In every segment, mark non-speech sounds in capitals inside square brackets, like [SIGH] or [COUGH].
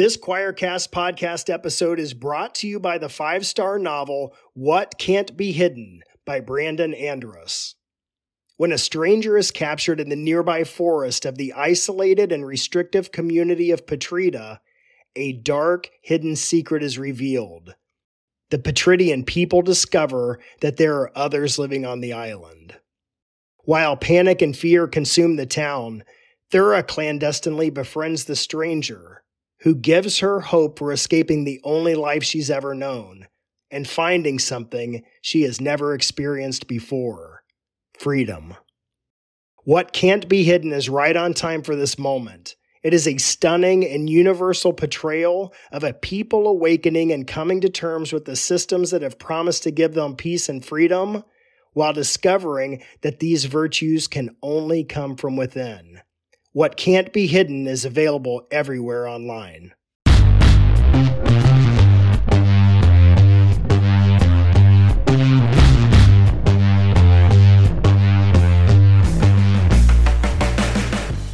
This QuoirCast podcast episode is brought to you by the five star novel What Can't Be Hidden by Brandon Andress. When a stranger is captured in the nearby forest of the isolated and restrictive community of Petrita, a dark, hidden secret is revealed. The Petridian people discover that there are others living on the island. While panic and fear consume the town, Thura clandestinely befriends the stranger who gives her hope for escaping the only life she's ever known and finding something she has never experienced before freedom. What can't be hidden is right on time for this moment. It is a stunning and universal portrayal of a people awakening and coming to terms with the systems that have promised to give them peace and freedom while discovering that these virtues can only come from within. What Can't Be Hidden is available everywhere online.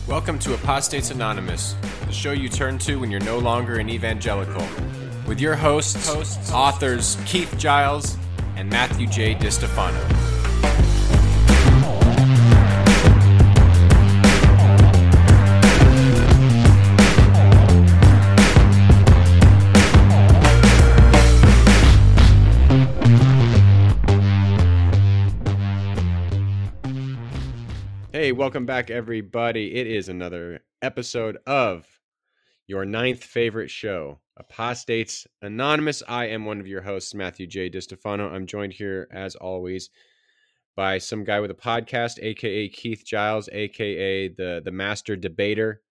Welcome to Apostates Anonymous, the show you turn to when you're no longer an evangelical. With your hosts, hosts authors Keith Giles and Matthew J. DiStefano. Hey, welcome back, everybody. It is another episode of your ninth favorite show, Apostates Anonymous. I am one of your hosts, Matthew J. DiStefano. I'm joined here, as always, by some guy with a podcast, aka Keith Giles, aka the the master debater.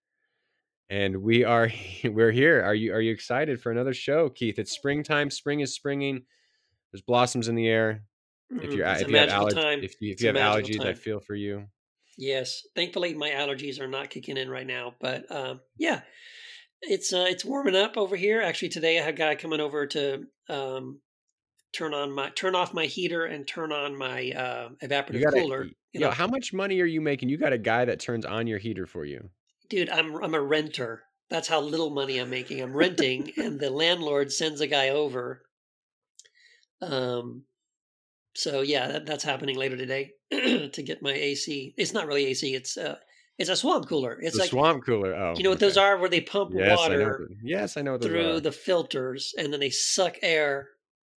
And we are [LAUGHS] we're here. Are you are you excited for another show, Keith? It's springtime. Spring is springing. There's blossoms in the air. If you're It's if you have allergies, time. if you, if you have allergies, I feel for you. Yes, thankfully my allergies are not kicking in right now, but um, yeah, it's uh, it's warming up over here. Actually, today I had a guy coming over to um, turn on my turn off my heater and turn on my uh, evaporative You got cooler. You yo, know, how much money are you making? You got a guy that turns on your heater for you. dude, I'm I'm a renter. That's how little money I'm making. I'm renting, and the landlord sends a guy over. Um, so yeah, that, that's happening later today [CLEARS THROAT] to get my AC. It's not really AC. It's uh, it's a swamp cooler. It's the like swamp cooler. Oh, you know what those are, where they pump Yes, I know. water what Yes, I know through are. the filters, and then they suck air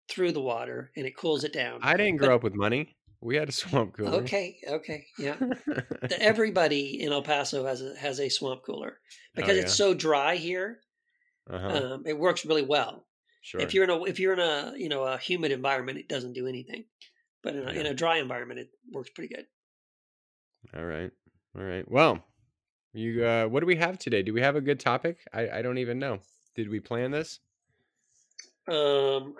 through the water, and it cools it down. I didn't but- grow up with money. We had a [LAUGHS] swamp cooler. Okay, okay, yeah. [LAUGHS] Everybody in El Paso has a has a swamp cooler because it's so dry here. Oh, uh-huh. Um, it works really well. Sure. If you're in a if you're in a you know a humid environment, it doesn't do anything. But in a, in a dry environment, it works pretty good. All right. All right. Well, you. Uh, what do we have today? Do we have a good topic? I, I don't even know. Did we plan this? Um,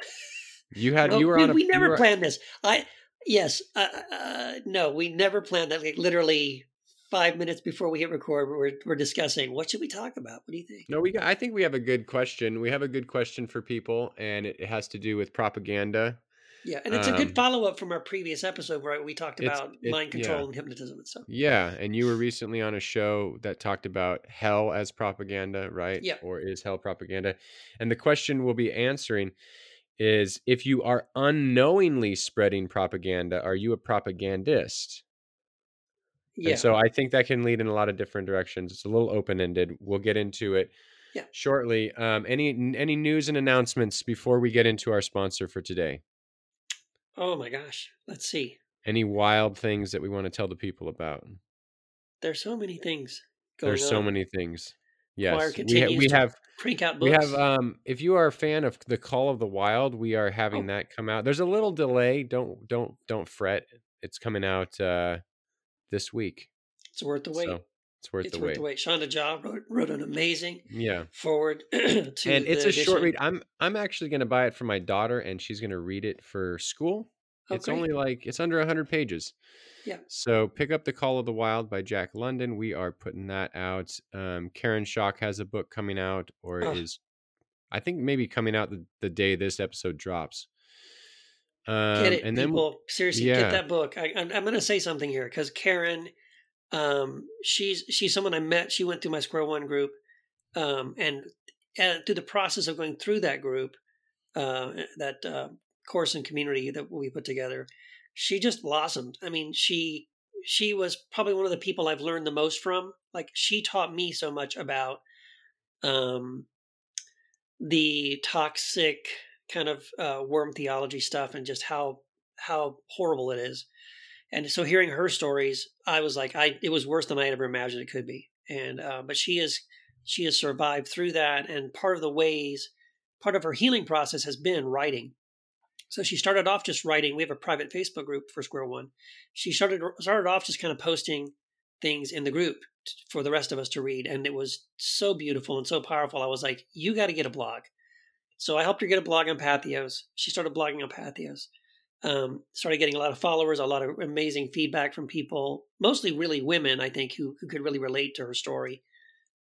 You [LAUGHS] had. well, you were we, on a. we never were- planned this. I yes, uh, uh, no, we never planned that. Like literally five minutes before we hit record, we're we're discussing what should we talk about. What do you think? No, we. got- I think we have a good question. We have a good question for people, and it has to do with propaganda. Yeah, and it's a Um, good follow up from our previous episode where we talked about it- mind control yeah. and hypnotism and stuff. Yeah, and you were recently on a show that talked about hell as propaganda, right? Yeah. Or is hell propaganda? And the question we'll be answering is if you are unknowingly spreading propaganda, are you a propagandist? Yeah, And so I think that can lead in a lot of different directions. It's a little open ended. We'll get into it Yeah. shortly. Um, any any news and announcements before we get into our sponsor for today? oh my gosh, let's see. Any wild things that we want to tell the people about? There's so many things going There's so many things. Yes, we, ha- we have Crank out We have um if you are a fan of The Call of the Wild, we are having Oh. that come out. There's a little delay. Don't don't don't fret. It's coming out uh this week. it's worth the wait. So it's worth it's the worth wait. the wait. Shonda Jaw wrote, wrote an amazing Yeah. forward [CLEARS THROAT] to And it's a short read. I'm I'm actually going to buy it for my daughter and she's going to read it for school. Oh, it's only like it's under 100 pages. Yeah. So pick up The Call of the Wild by Jack London. We are putting that out. Um Karen Shock has a book coming out or Oh. is I think maybe coming out the, the day this episode drops. Um, get it, and then people. Seriously, yeah. get that book. I, I'm, I'm going to say something here because Karen, um, she's she's someone I met. She went through my Square One group, um, and and through the process of going through that group, uh, that uh, course and community that we put together, she just blossomed. I mean, she she was probably one of the people I've learned the most from. Like she taught me so much about um, the toxic kind of uh, worm theology stuff and just how how horrible it is. And so hearing her stories, I was like, I it was worse than I ever imagined it could be. And uh, but she is she has survived through that, and part of the ways, part of her healing process has been writing. So she started off just writing. We have a private Facebook group for Square One. She started started off just kind of posting things in the group for the rest of us to read, and it was so beautiful and so powerful. I was like, "You got to get a blog." So I helped her get a blog on Patheos. She started blogging on Patheos. Um, started getting a lot of followers, a lot of amazing feedback from people, mostly really women, I think, who, who could really relate to her story.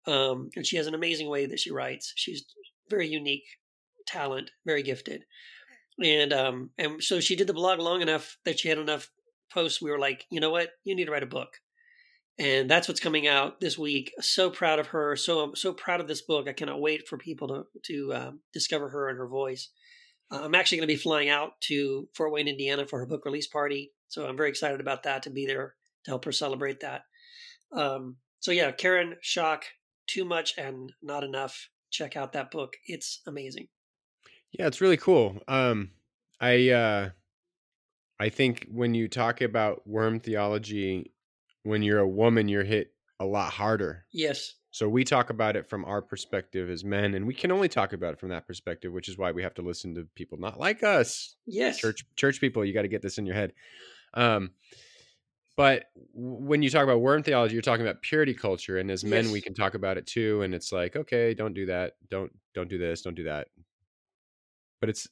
Um, and she has an amazing way that she writes. She's very unique talent, very gifted. And um, and so she did the blog long enough that she had enough posts. We were like, you know what, you need to write a book, and that's what's coming out this week. So proud of her. So so proud of this book. I cannot wait for people to to uh, discover her and her voice. Uh, I'm actually going to be flying out to Fort Wayne, Indiana, for her book release party. So I'm very excited about that to be there to help her celebrate that. Um, so yeah, Karen Shock, too much and not enough. Check out that book. It's amazing. Yeah, it's really cool. Um, I uh, I think when you talk about worm theology, when you're a woman, you're hit a lot harder. Yes. So we talk about it from our perspective as men, and we can only talk about it from that perspective, which is why we have to listen to people not like us. Yes. Church church people, you got to get this in your head. Um, but when you talk about worm theology, you're talking about purity culture, and as men, Yes. we can talk about it too. And it's like, okay, don't do that, don't don't do this, don't do that. But it's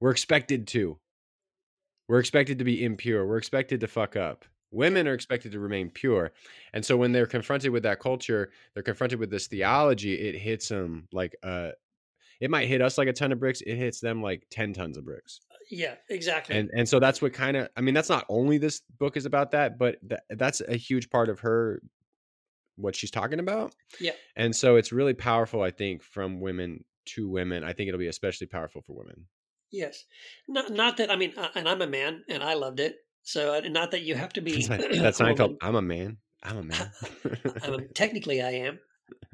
we're expected to. We're expected to be impure. We're expected to fuck up. Women are expected to remain pure. And so when they're confronted with that culture, they're confronted with this theology, it hits them like uh it might hit us like a ton of bricks, it hits them like 10 tons of bricks. Yeah, exactly. And and so that's what kind of I mean that's not only this book is about that, but th- that's a huge part of her what she's talking about. Yeah. And so it's really powerful I think from women to women. I think it'll be especially powerful for women. yes. Not not that I mean, uh, and I'm a man, and I loved it. So uh, not that you have to be. That's, not- [CLEARS THROAT] Seinfeld. I'm a man. I'm a man. [LAUGHS] Um, [LAUGHS] technically, I am.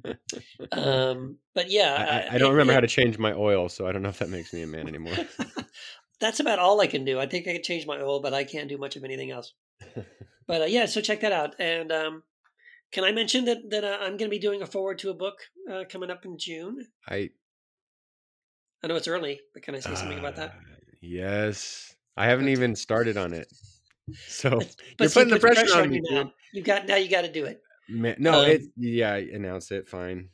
[LAUGHS] Um, but yeah, I, I, I don't it- remember how to change my oil, so I don't know if that makes me a man anymore. That's about all I can do. I think I can change my oil, but I can't do much of anything else. But uh, yeah, so check that out. And um, can I mention that that uh, I'm going to be doing a forward to a book uh, coming up in June? I I know it's early, but can I say something about that? uh, Yes, I haven't even started on it. So But you're putting the put pressure, on me, now. dude. You got now. You got to do it. Man, no, Um, it. Yeah, I announced it. Fine.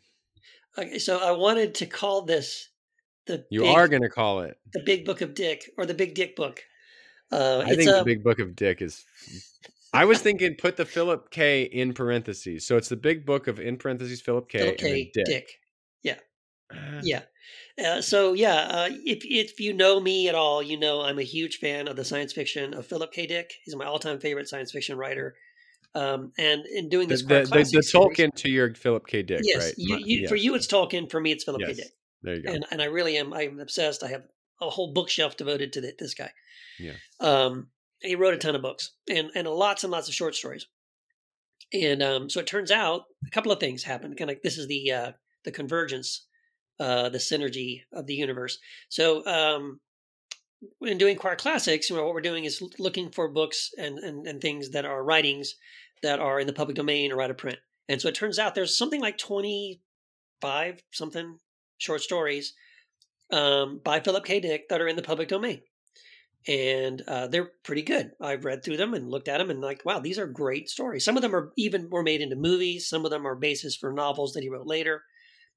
Okay, so I wanted to call this the You big, are gonna call it. the Big Book of Dick or the Big Dick Book. Uh, I think a, the Big Book of Dick is. I was thinking put the Philip K in parentheses, so it's the Big Book of in parentheses Philip K Philip K. Dick. Dick. Ah, Yeah. Uh, so yeah, uh, if if you know me at all, you know I'm a huge fan of the science fiction of Philip K. Dick. He's my all-time favorite science fiction writer. Um, and in doing this the, the, the series- Tolkien to your Philip K. Dick, yes, right? you, you, for you it's Tolkien. For me, it's Philip yes. K. Dick. There you go. and and I really am. I'm obsessed. I have a whole bookshelf devoted to th- this guy. Yeah. Um, he wrote a ton of books and and lots and lots of short stories. And um, so it turns out a couple of things happened. Kind of this is the uh, the convergence, uh, the synergy of the universe. So um, in doing Quoir Classics, you know, what we're doing is looking for books and, and and things that are writings that are in the public domain or out of print. And so it turns out there's something like twenty five something short stories um, by Philip K. Dick that are in the public domain. And uh, they're pretty good. I've read through them and looked at them and like, wow, these are great stories. Some of them are even were made into movies. Some of them are basis for novels that he wrote later,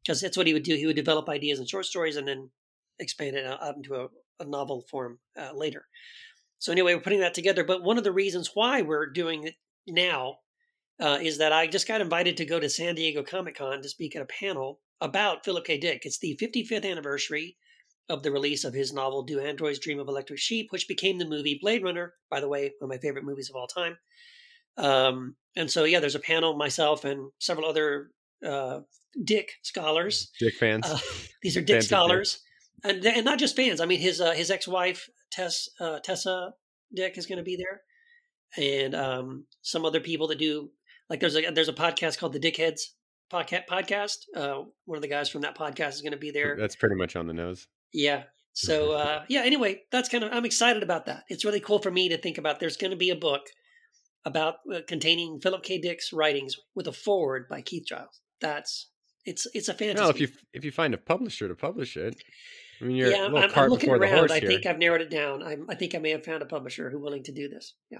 because that's what he would do. He would develop ideas in short stories and then expand it out into a, a novel form uh, later. So anyway, we're putting that together. But one of the reasons why we're doing it now uh, is that I just got invited to go to San Diego Comic Con to speak at a panel about Philip K. Dick. It's the 55th anniversary of the release of his novel Do Androids Dream of Electric Sheep, which became the movie Blade Runner, by the way, one of my favorite movies of all time. Um, and so, yeah, there's a panel, myself and several other uh, Dick scholars. Dick fans. Uh, [LAUGHS] these are Dick Fans scholars, and and not just fans. I mean, his uh, his ex wife Tess uh, Tessa Dick is going to be there, and um, some other people that do like there's a there's a podcast called the Dickheads podcast. Podcast. Uh, one of the guys from that podcast is going to be there. That's pretty much on the nose. Yeah. So [LAUGHS] uh, yeah. Anyway, that's kind of I'm excited about that. It's really cool for me to think about. There's going to be a book about containing Philip K. Dick's writings with a forward by Keith Giles. That's it's it's a fantasy. Well, if you if you find a publisher to publish it, I mean, you're yeah, a I'm, I'm looking around. I here. think I've narrowed it down. I'm, I think I may have found a publisher who's willing to do this. Yeah.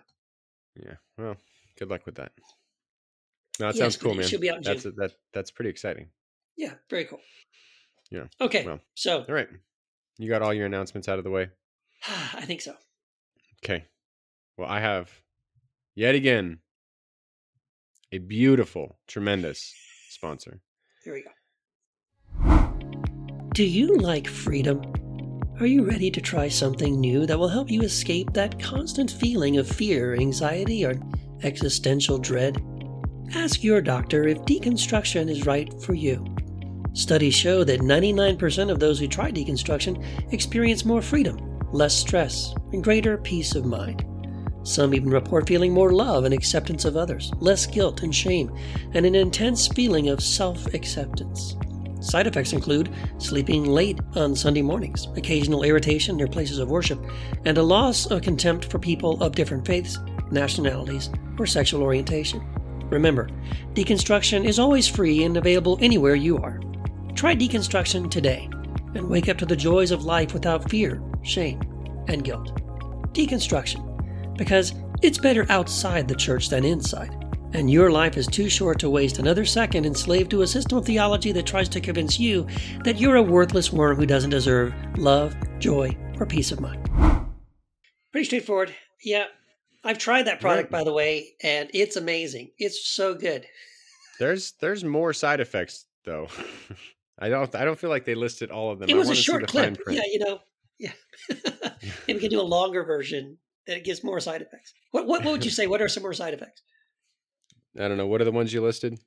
Yeah. Well, good luck with that. No, that Yes, sounds cool, man. should be out that's June. that that's pretty exciting. Yeah. Very cool. Yeah, Okay. well. so All right, you got all your announcements out of the way. [SIGHS] I think so. Okay. Well, I have yet again a beautiful, tremendous sponsor. Here we go. Do you like freedom? Are you ready to try something new that will help you escape that constant feeling of fear, anxiety, or existential dread? Ask your doctor if deconstruction is right for you. Studies show that 99% of those who try deconstruction experience more freedom, less stress, and greater peace of mind. Some even report feeling more love and acceptance of others, less guilt and shame, and an intense feeling of self acceptance. Side effects include sleeping late on Sunday mornings, occasional irritation near places of worship, and a loss of contempt for people of different faiths, nationalities, or sexual orientation. Remember, deconstruction is always free and available anywhere you are. Try deconstruction today and wake up to the joys of life without fear, shame, and guilt. Deconstruction, because it's better outside the church than inside, and your life is too short to waste another second enslaved to a system of theology that tries to convince you that you're a worthless worm who doesn't deserve love, joy, or peace of mind. Pretty straightforward. Yeah, I've tried that product, by the way, and it's amazing. It's so good. There's there's more side effects though. [LAUGHS] I don't I don't feel like they listed all of them. It was a short clip. Yeah, you know. Yeah. [LAUGHS] Maybe we can do a longer version that it gives more side effects. What, what what would you say? What are some more side effects? I don't know. What are the ones you listed?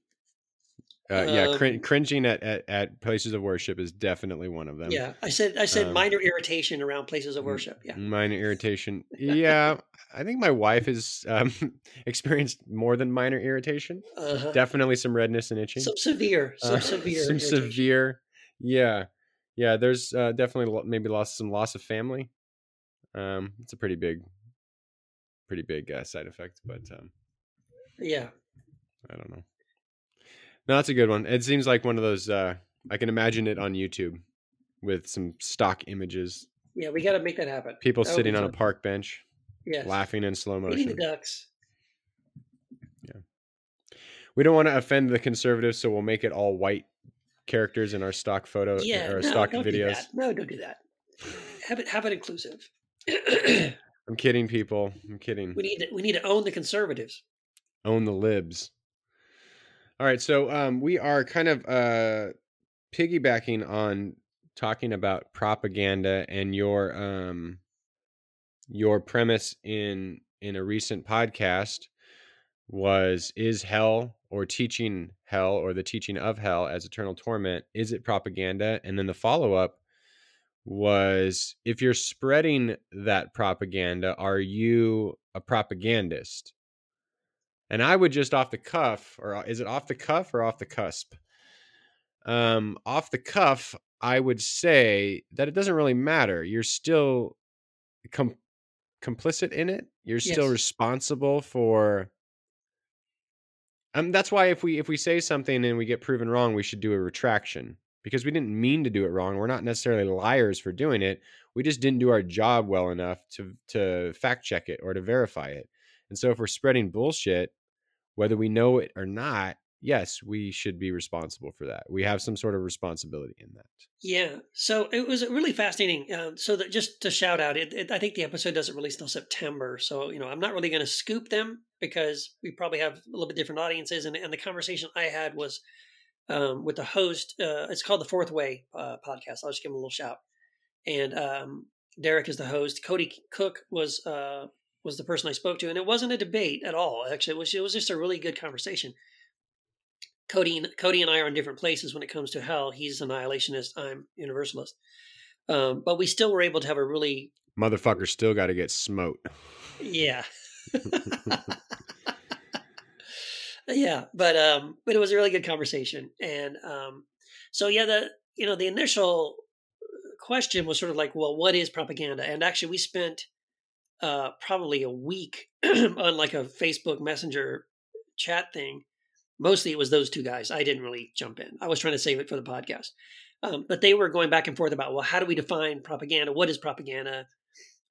Uh, yeah, Um, cringing at, at, at places of worship is definitely one of them. yeah, I said I said um, minor irritation around places of worship. Yeah. Minor irritation. [LAUGHS] Yeah, I think my wife has um, [LAUGHS] experienced more than minor irritation. Uh-huh. Definitely some redness and itching. Some severe, some Uh, severe, [LAUGHS] some irritation. severe. Yeah, yeah. There's uh, definitely maybe lost some loss of family. Um, it's a pretty big, pretty big uh, side effect, but um, Yeah. I don't know. No, that's a good one. It seems like one of those. Uh, I can imagine it on YouTube with some stock images, Yeah, we got to make that happen. people That sitting on a park bench, Yes. laughing in slow Eating the motion. ducks. Yeah, we don't want to offend the conservatives, so we'll make it all white characters in our stock photo Yeah. or no, stock don't do videos. that. No, don't do that. Have it have it inclusive. [CLEARS THROAT] I'm kidding, people. I'm kidding. we need to, we need to own the conservatives. own the libs. All right, so um, we are kind of uh, piggybacking on talking about propaganda and your um, your premise in in a recent podcast was is hell or teaching hell or the teaching of hell as eternal torment is it propaganda and then the follow up was if you're spreading that propaganda are you a propagandist and I would just off the cuff, or uh, is it off the cuff or off the cusp? Um, off the cuff, I would say that it doesn't really matter. You're still com- complicit in it. You're still Yes. responsible for. Um, that's why if we if we say something and we get proven wrong, we should do a retraction because we didn't mean to do it wrong. We're not necessarily liars for doing it. We just didn't do our job well enough to to fact check it or to verify it. And so if we're spreading bullshit, whether we know it or not, yes, we should be responsible for that. We have some sort of responsibility in that. Yeah. So it was really fascinating. Uh, so that just to shout out, it, it, I think the episode doesn't release till September. So you know, I'm not really going to scoop them because we probably have a little bit different audiences. And, and the conversation I had was um, with the host. Uh, it's called the Fourth Way uh, podcast. I'll just give him a little shout. And um, Derek is the host. Cody Cook was uh, was the person I spoke to, and it wasn't a debate at all. Actually, it was it was just a really good conversation. Cody and Cody and I are in different places when it comes to hell. He's annihilationist. I'm universalist. Um, but we still were able to have a really Motherfucker still got to get smote. yeah. [LAUGHS] yeah, but um but it was a really good conversation. And um so yeah, the you know, the initial question was sort of like, well, what is propaganda? And actually we spent uh probably a week [CLEARS THROAT] on like a Facebook Messenger chat thing. Mostly it was those two guys. I didn't really jump in. I was trying to save it for the podcast. Um, but they were going back and forth about, well, how do we define propaganda? What is propaganda?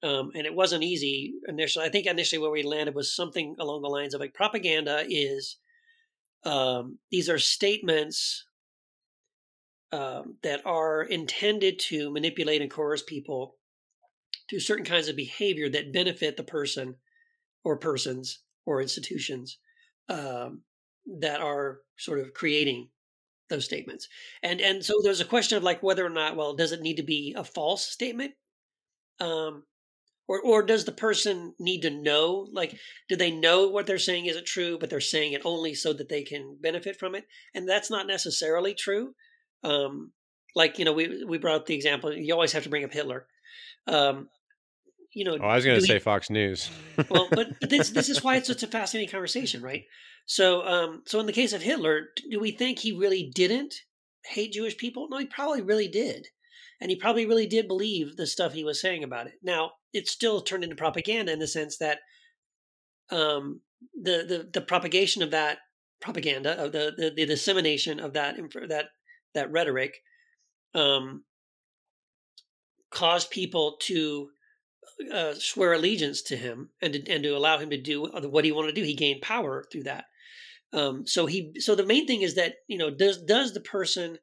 Um, and it wasn't easy initially. I think initially where we landed was something along the lines of like propaganda is um, these are statements um, that are intended to manipulate and coerce people to certain kinds of behavior that benefit the person or persons or institutions um, that are sort of creating those statements. And and so there's a question of like whether or not well does it need to be a false statement? Um, or or does the person need to know? Like do they know what they're saying isn't true but they're saying it only so that they can benefit from it? And that's not necessarily true. Um like you know we we brought up the example you always have to bring up hitler. Um you know Oh, I was going to say Fox News. well but, but [LAUGHS] this this is why it's such a fascinating conversation right? So um so in the case of hitler do we think he really didn't hate jewish people? No he probably really did and he probably really did believe the stuff he was saying about it now it still turned into propaganda in the sense that um the the, the propagation of that propaganda of the, the the dissemination of that that that rhetoric um caused people to uh, swear allegiance to him and to, and to allow him to do what he wanted to do. He gained power through that. Um, so he so the main thing is that you know does does the person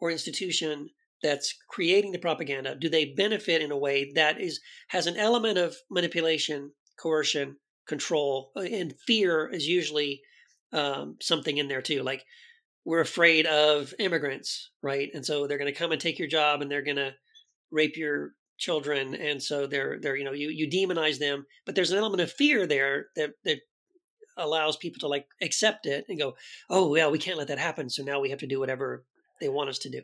or institution that's creating the propaganda do they benefit in a way that is has an element of manipulation, coercion, control, uh, and fear is usually um, something in there too. Like we're afraid of immigrants, right? And so they're going to come and take your job, and they're going to rape your children and so they're they're you know you you demonize them but there's an element of fear there that that allows people to like accept it and go oh yeah we can't let that happen so now we have to do whatever they want us to do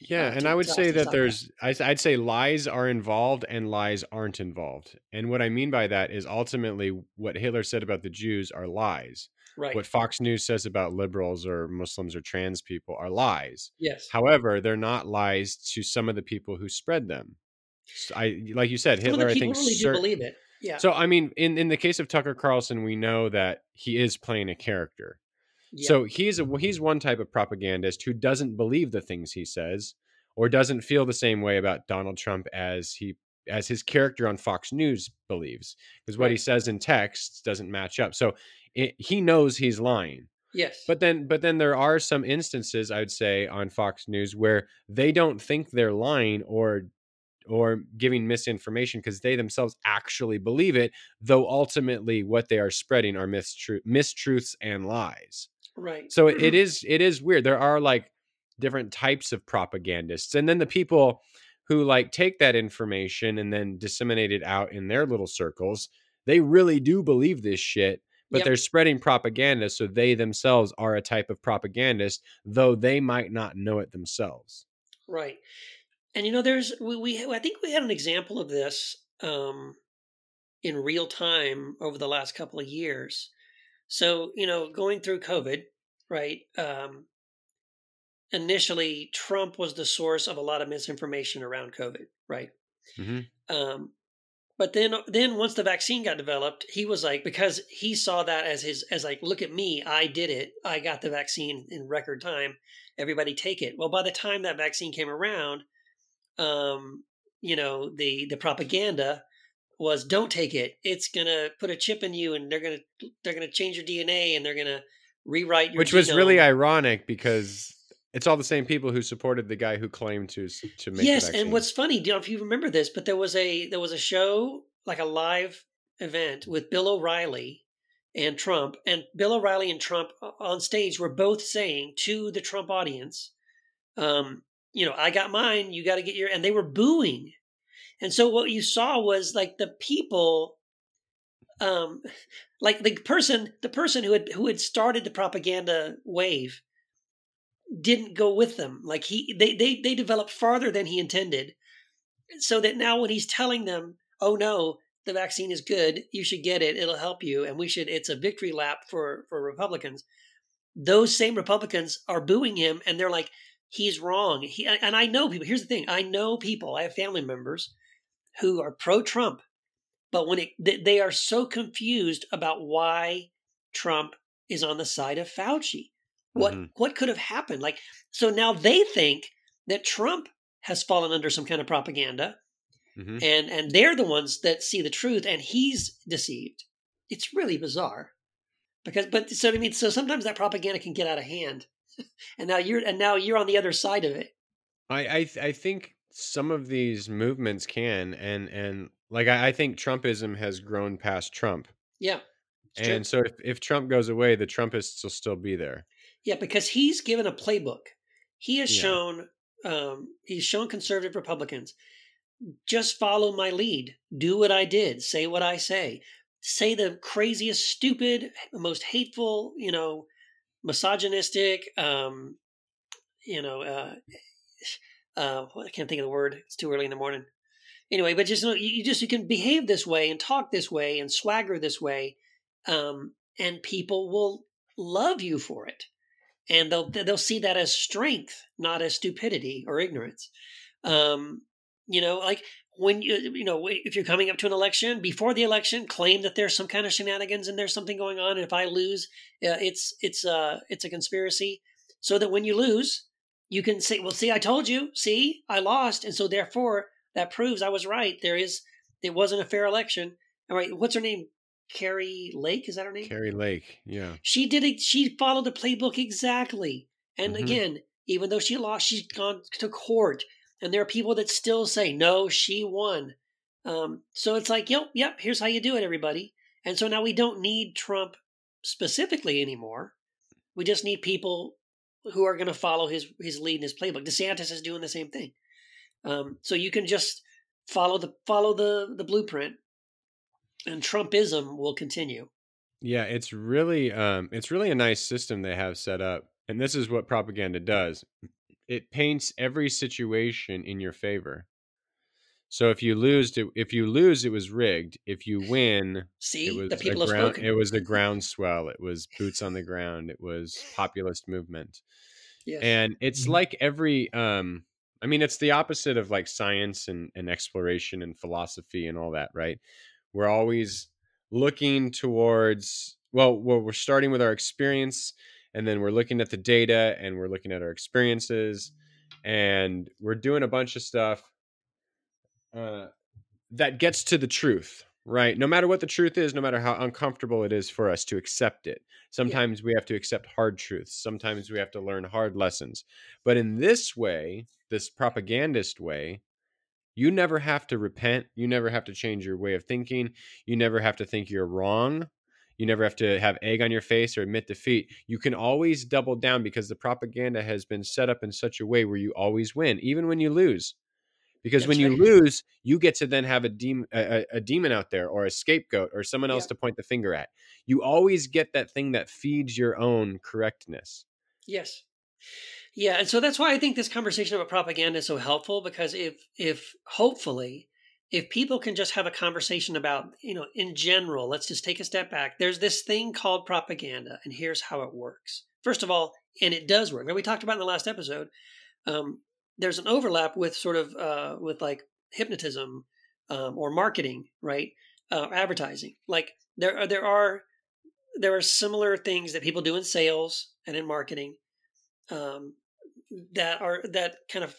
Yeah, uh, and I would say that there's, I- I'd say lies are involved and lies aren't involved. And what I mean by that is ultimately what Hitler said about the Jews are lies. right What Fox News says about liberals or Muslims or trans people are lies. yes However, they're not lies to some of the people who spread them. S- I, like you said, Hitler. I think really believe it yeah So I mean, in in the case of Tucker Carlson, we know that he is playing a character. Yeah. So he's a he's one type of propagandist who doesn't believe the things he says or doesn't feel the same way about Donald Trump as he as his character on Fox News believes because what he says in text doesn't match up. So it, he knows he's lying. yes But then but then there are some instances I would say on Fox News where they don't think they're lying or or giving misinformation because they themselves actually believe it, though ultimately what they are spreading are mistru- mistruths and lies. Right So it it is it is weird. There are like different types of propagandists, and then the people who like take that information and then disseminate it out in their little circles. They really do believe this shit, but Yep. they're spreading propaganda, so they themselves are a type of propagandist, though they might not know it themselves. Right. And you know, there's we, we I think we had an example of this um, in real time over the last couple of years. So you know, going through COVID, right? Um, initially, Trump was the source of a lot of misinformation around COVID, right? hmm Um, but then, then once the vaccine got developed, he was like, because he saw that as his, as like, look at me, I did it, I got the vaccine in record time. Everybody take it. Well, by the time that vaccine came around, um, you know, the the propaganda was don't take it. It's gonna put a chip in you, and they're gonna they're gonna change your DNA, and they're gonna rewrite your. Which was really ironic because it's all the same people who supported the guy who claimed to to make. yes and what's funny do you know if you remember this but there was a there was a show like a live event with bill o'reilly and trump and bill o'reilly and trump on stage were both saying to the trump audience um you know i got mine you got to get your and they were booing and so what you saw was like the people um like the person the person who had who had started the propaganda wave didn't go with them. Like he they they they developed farther than he intended. So that now when he's telling them, "Oh no, the vaccine is good. You should get it. It'll help you and we should it's a victory lap for for Republicans." Those same Republicans are booing him and they're like, "He's wrong." He and I know people. Here's the thing. I know people. I have family members who are pro-Trump, but when it they are so confused about why Trump is on the side of Fauci. What Mm-hmm. what could have happened? Like so now they think that Trump has fallen under some kind of propaganda Mhm. and and they're the ones that see the truth and he's deceived. It's really bizarre. Because but so I mean so sometimes that propaganda can get out of hand. [LAUGHS] and now you're and now you're on the other side of it. I I, I think some of these movements can and and like I, I think Trumpism has grown past Trump, Yeah. it's true. and so if, if Trump goes away, the Trumpists will still be there. Yeah, because he's given a playbook. He has Yeah. shown um, he's shown conservative Republicans just follow my lead, do what I did, say what I say, say the craziest, stupid, most hateful, you know, misogynistic, um, you know, uh, uh, I can't think of the word. It's too early in the morning. Anyway, but just you, just you can behave this way and talk this way and swagger this way, um, and people will love you for it and they'll they'll see that as strength, not as stupidity or ignorance. Um, you know, like when you you know if you're coming up to an election before the election, claim that there's some kind of shenanigans and there's something going on, and if I lose, uh, it's it's uh it's a conspiracy, so that when you lose, you can say, well, see, I told you, see, I lost, and so therefore that proves I was right. There is it wasn't a fair election. All right, what's her name? Kari Lake is that her name? Kari Lake, yeah, She did it. She followed the playbook exactly. And Mhm. again, even though she lost, she's gone to court, and there are people that still say no, she won. Um, so it's like, yep, yep. Here's how you do it, everybody. And so now we don't need Trump specifically anymore. We just need people who are going to follow his his lead in his playbook. DeSantis is doing the same thing. Um, so you can just follow the follow the the blueprint, and Trumpism will continue. yeah. It's really um, it's really a nice system they have set up, and this is what propaganda does. It paints every situation in your favor. So if you lose, it, if you lose, it was rigged. If you win, See, it was the a people ground, spoken. It was a groundswell. It was boots on the ground. It was populist movement. Yes. and it's Mhm. like every um i mean it's the opposite of like science and, and exploration and philosophy and all that right we're always looking towards well well we're starting with our experience and then we're looking at the data and we're looking at our experiences and we're doing a bunch of stuff uh, that gets to the truth right? No matter what the truth is no matter how uncomfortable it is for us to accept it. Sometimes we have to accept hard truths. Sometimes we have to learn hard lessons. But in this way this propagandist way you never have to repent. You never have to change your way of thinking. You never have to think you're wrong. You never have to have egg on your face or admit defeat. You can always double down because the propaganda has been set up in such a way where you always win even when you lose because when That's you right. lose you get to then have a demon a, a- demon out there or a scapegoat or someone else Yeah. to point the finger at you always get that thing that feeds your own correctness Yes. Yeah, and so that's why I think this conversation about propaganda is so helpful because if if hopefully if people can just have a conversation about, you know, in general, let's just take a step back. There's this thing called propaganda and here's how it works. First of all, and it does work. Like we talked about in the last episode, um, there's an overlap with sort of uh, with like hypnotism um, or marketing, right? Uh, advertising. Like there are there are there are similar things that people do in sales and in marketing um, that are that kind of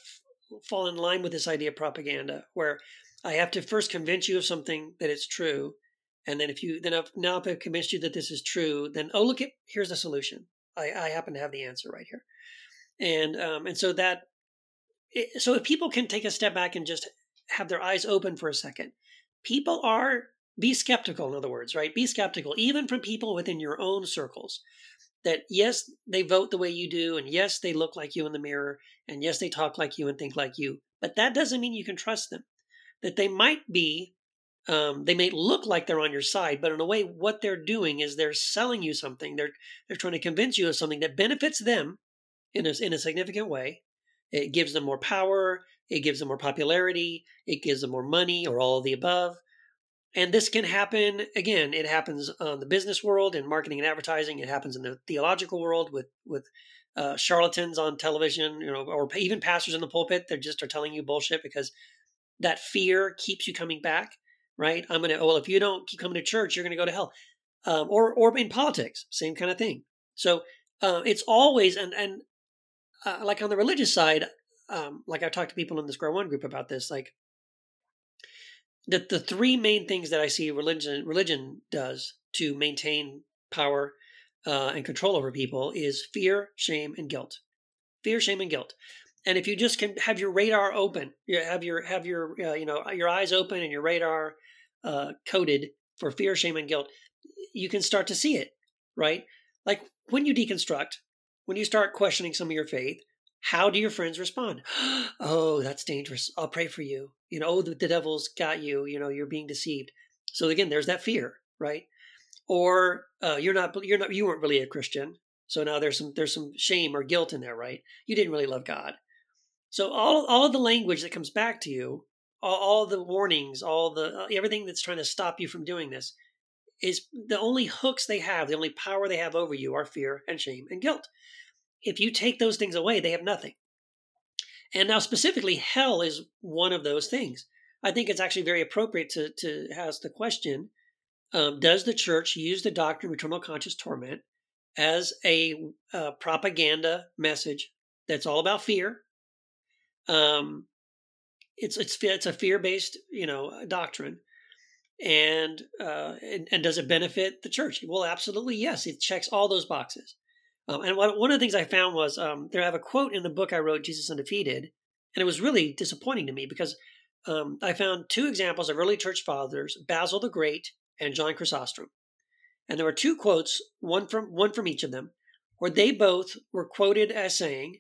fall in line with this idea of propaganda, where I have to first convince you of something that it's true, and then if you then I've, now if I've convinced you that this is true, then oh look at here's the solution. I, I happen to have the answer right here, and um, and so that so if people can take a step back and just have their eyes open for a second, people are be skeptical. In other words, right? Be skeptical even from people within your own circles that yes, they vote the way you do, and yes, they look like you in the mirror, and yes, they talk like you and think like you. But that doesn't mean you can trust them. That they might be, um, they may look like they're on your side, but in a way, what they're doing is they're selling you something. They're they're trying to convince you of something that benefits them in a, in a significant way. It gives them more power. It gives them more popularity. It gives them more money or all of the above. And this can happen again. It happens on the business world in marketing and advertising. It happens in the theological world with with uh, charlatans on television, you know, or even pastors in the pulpit. They just are telling you bullshit because that fear keeps you coming back. Right? I'm gonna. Well, if you don't keep coming to church, you're gonna go to hell. Um, or or in politics, same kind of thing. So uh, it's always and and uh, like on the religious side, um, like I've talked to people in the Square One group about this, like the the three main things that I see religion religion does to maintain power uh, and control over people is fear, shame, and guilt. Fear, shame, and guilt. And if you just can have your radar open, you have your have your uh, you know your eyes open and your radar uh, coded for fear, shame, and guilt, you can start to see it. Right, like when you deconstruct, when you start questioning some of your faith, how do your friends respond? [GASPS] oh, that's dangerous. I'll pray for you. You know, oh, the, the devil's got you. You know, you're being deceived. So again, there's that fear, right? Or uh, you're not, you're not, you weren't really a Christian. So now there's some, there's some shame or guilt in there, right? You didn't really love God. So all, all the language that comes back to you, all, all the warnings, all the uh, everything that's trying to stop you from doing this, is the only hooks they have, the only power they have over you are fear and shame and guilt. If you take those things away, they have nothing. And now, specifically, hell is one of those things. I think it's actually very appropriate to, to ask the question um, Does the church use the doctrine of eternal conscious torment as a uh, propaganda message that's all about fear? Um, it's it's it's a fear based you know doctrine, and, uh, and and does it benefit the church? Well, absolutely yes. It checks all those boxes. Um, and one, one of the things I found was um, there I have a quote in the book I wrote, Jesus Undefeated, and it was really disappointing to me because um, I found two examples of early church fathers, Basil the Great and John Chrysostom, and there were two quotes, one from one from each of them, where they both were quoted as saying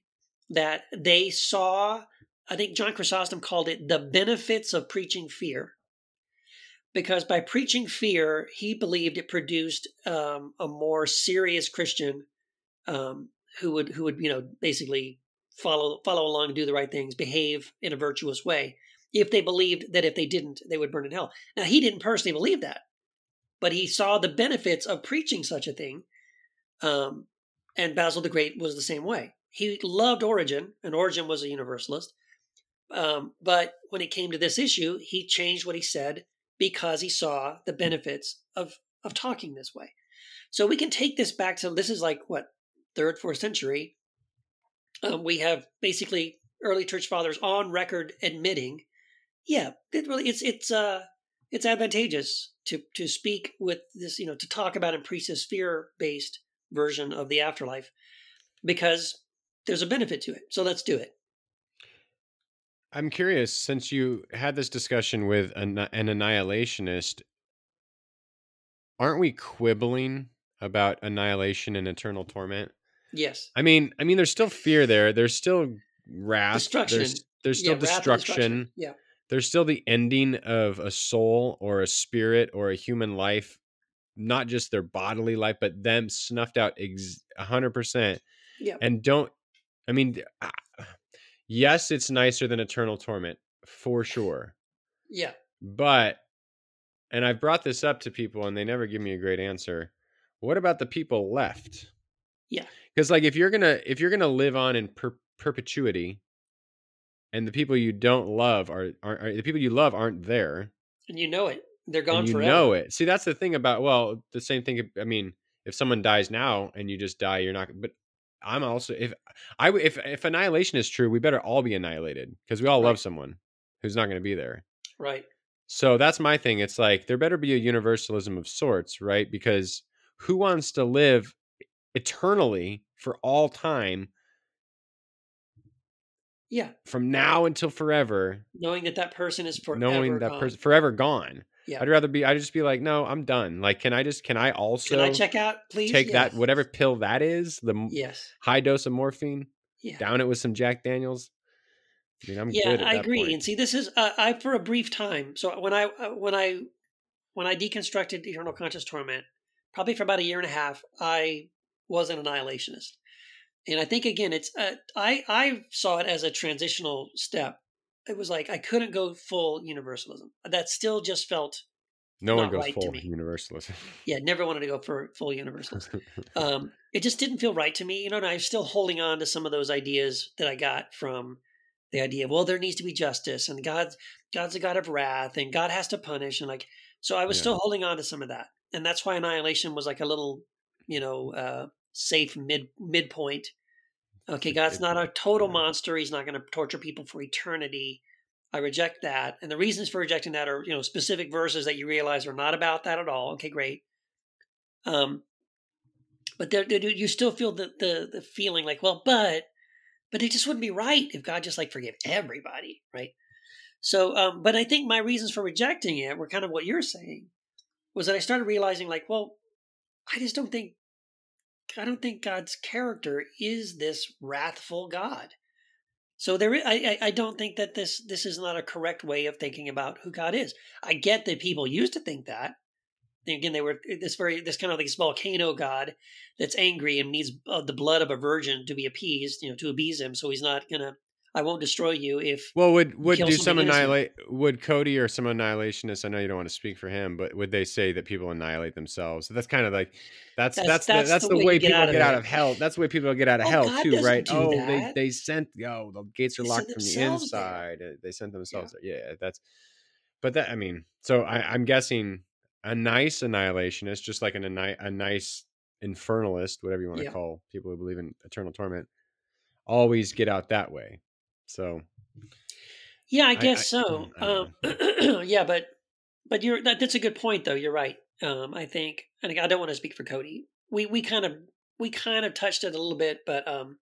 that they saw. I think John Chrysostom called it the benefits of preaching fear because by preaching fear, he believed it produced um, a more serious Christian um, who would who would you know basically follow follow along and do the right things, behave in a virtuous way. If they believed that if they didn't, they would burn in hell. Now he didn't personally believe that, but he saw the benefits of preaching such a thing. Um, and Basil the Great was the same way. He loved Origen, and Origen was a universalist. Um, but when it came to this issue, he changed what he said because he saw the benefits of of talking this way. So we can take this back to this is like what third, fourth century, um, we have basically early church fathers on record admitting, yeah, it really it's it's uh it's advantageous to to speak with this, you know, to talk about and preach this fear based version of the afterlife because there's a benefit to it. So let's do it. I'm curious, since you had this discussion with an, an annihilationist, aren't we quibbling about annihilation and eternal torment? Yes. I mean, I mean, there's still fear there. There's still wrath. Destruction. There's, there's still yeah, destruction. Yeah. There's still the ending of a soul or a spirit or a human life, not just their bodily life, but them snuffed out ex- 100%. Yeah. And don't, I mean, yes, it's nicer than eternal torment for sure. Yeah. But, and I've brought this up to people and they never give me a great answer. What about the people left? Yeah because like if you're gonna if you're gonna live on in per- perpetuity and the people you don't love are, are, are the people you love aren't there and you know it they're gone you forever. know it see that's the thing about well the same thing i mean if someone dies now and you just die you're not but i'm also if i if if annihilation is true we better all be annihilated because we all right. love someone who's not going to be there right so that's my thing it's like there better be a universalism of sorts right because who wants to live eternally for all time. Yeah. From now until forever. Knowing that that person is forever knowing that person forever gone. Yeah. I'd rather be. I'd just be like, no, I'm done. Like, can I just? Can I also? Can I check out, please? Take yes. that whatever pill that is. The yes. high dose of morphine. Yeah. Down it with some Jack Daniels. I mean, I'm yeah, I agree. Point. And see, this is uh, I for a brief time. So when I uh, when I when I deconstructed eternal conscious torment, probably for about a year and a half, I was an annihilationist. And I think again, it's uh, I I saw it as a transitional step. It was like I couldn't go full universalism. That still just felt No one goes right full me. universalist. [LAUGHS] yeah. Never wanted to go for full universalism. [LAUGHS] um, it just didn't feel right to me. You know, and I'm still holding on to some of those ideas that I got from the idea of well, there needs to be justice, and God's God's a God of wrath, and God has to punish, and like so, I was Yeah. still holding on to some of that, and that's why annihilation was like a little, you know, uh, safe mid midpoint. Okay, God's not a total monster. He's not going to torture people for eternity. I reject that, and the reasons for rejecting that are you know specific verses that you realize are not about that at all. Okay, great. Um, but there, there you still feel the, the the feeling like, well, but but it just wouldn't be right if God just like forgave everybody, right? So, um, but I think my reasons for rejecting it were kind of what you're saying, was that I started realizing like, well, I just don't think I don't think God's character is this wrathful God. So there, I, I don't think that this this is not a correct way of thinking about who God is. I get that people used to think that. Again, they were this very this kind of like this volcano god that's angry and needs uh, the blood of a virgin to be appeased, you know, to appease him. So he's not gonna. I won't destroy you if Well, would would do some annihilate? Would Cody or some annihilationists? I know you don't want to speak for him, but would they say that people annihilate themselves? So that's kind of like that's That's- that's the, that's that's the way way you get people out get out of hell. That's the way people get out of Oh, hell God too, right? oh, that. they they sent oh the gates are They locked from the themselves there. inside. Uh, They sent themselves there. Yeah, that's. But that I mean, so I, I'm guessing a nice annihilationist, just like an a, a nice infernalist, whatever you want to Yeah. call people who believe in eternal torment, always get out that way. So Yeah, I guess I- so. I Um, [CLEARS THROAT] yeah, but but you're that, that's a good point though. You're right. Um, I think, and I don't want to speak for Cody. We we kind of we kind of touched it a little bit, but um,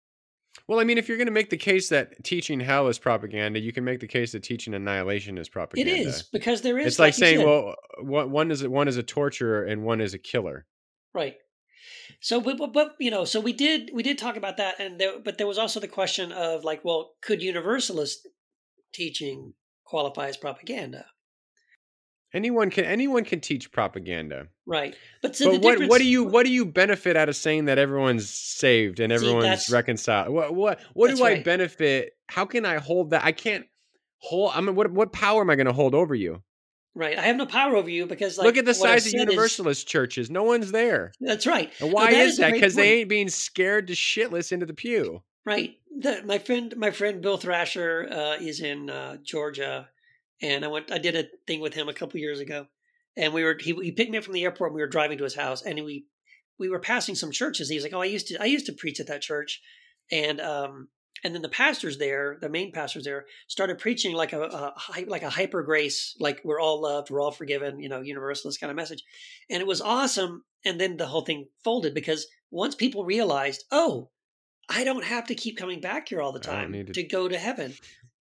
Well, I mean, if you're going to make the case that teaching hell is propaganda, you can make the case that teaching annihilation is propaganda. It is because there is. It's like, you saying, said, well, one one is a, one is a torturer and one is a killer. right. So, but, but, but you know, so we did we did talk about that, and there, but there was also the question of like, well, could universalist teaching qualify as propaganda? Anyone can anyone can teach propaganda. Right. But so the but what what do you what do you benefit out of saying that everyone's saved and everyone's that's- reconciled? What what what do That's I right. benefit? How can I hold that? I can't hold. I mean, what what power am I going to hold over you? Right. I have no power over you because like Look at the size of said is- Universalist churches. No one's there. that's right. And why that is a that? Because they ain't being scared to shitless into the pew. Right. The, my friend, my friend Bill Thrasher uh, is in uh, Georgia, and I went. I did a thing with him a couple years ago, and we were. He, he picked me up from the airport. and We were driving to his house, and we we were passing some churches. He was like, "Oh, I used to I used to preach at that church," and um and then the pastors there, the main pastors there, started preaching like a, a like a hyper grace, like we're all loved, we're all forgiven, you know, universalist kind of message, and it was awesome. And then the whole thing folded because once people realized, oh, I don't have to keep coming back here all the time to... to- go to heaven.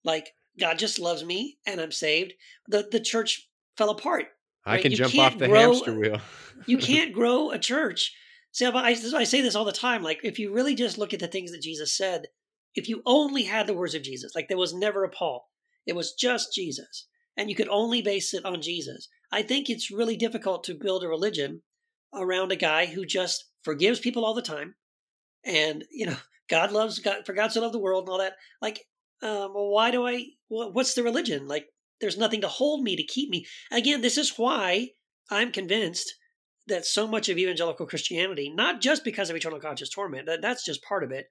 Like God just loves me and I'm saved. The the church fell apart. I can you jump off the grow- hamster wheel. [LAUGHS] You [LAUGHS] can't grow a church. See, I, I say this all the time. Like, if you really just look at the things that Jesus said, if you only had the words of Jesus, like there was never a Paul, it was just Jesus, and you could only base it on Jesus, I think it's really difficult to build a religion around a guy who just forgives people all the time, and you know, [LAUGHS] God loves God for God so loved the world and all that. Like, um, why do I? What's the religion? Like, there's nothing to hold me to keep me. Again, this is why I'm convinced that so much of evangelical Christianity, not just because of eternal conscious torment, that, that's just part of it.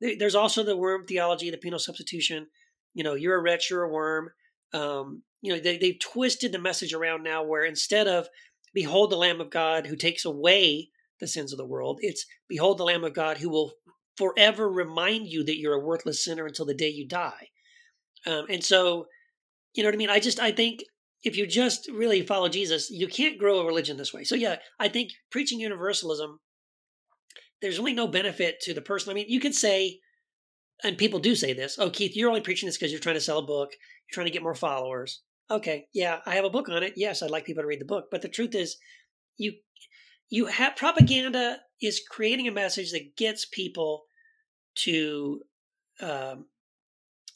There- There's also the worm theology, the penal substitution. You know, you're a wretch, you're a worm. Um, you know, they, they've twisted the message around now where instead of behold the Lamb of God who takes away the sins of the world, it's behold the Lamb of God who will forever remind you that you're a worthless sinner until the day you die. Um, and so, you know what I mean? I just, I think if you just really follow Jesus, you can't grow a religion this way. So yeah, I think preaching universalism, there's really no benefit to the person. I mean, you could say, and people do say this, oh, Keith, you're only preaching this because you're trying to sell a book, you're trying to get more followers. Okay, yeah, I have a book on it. Yes, I'd like people to read the book. But the truth is, you you have propaganda is creating a message that gets people to um,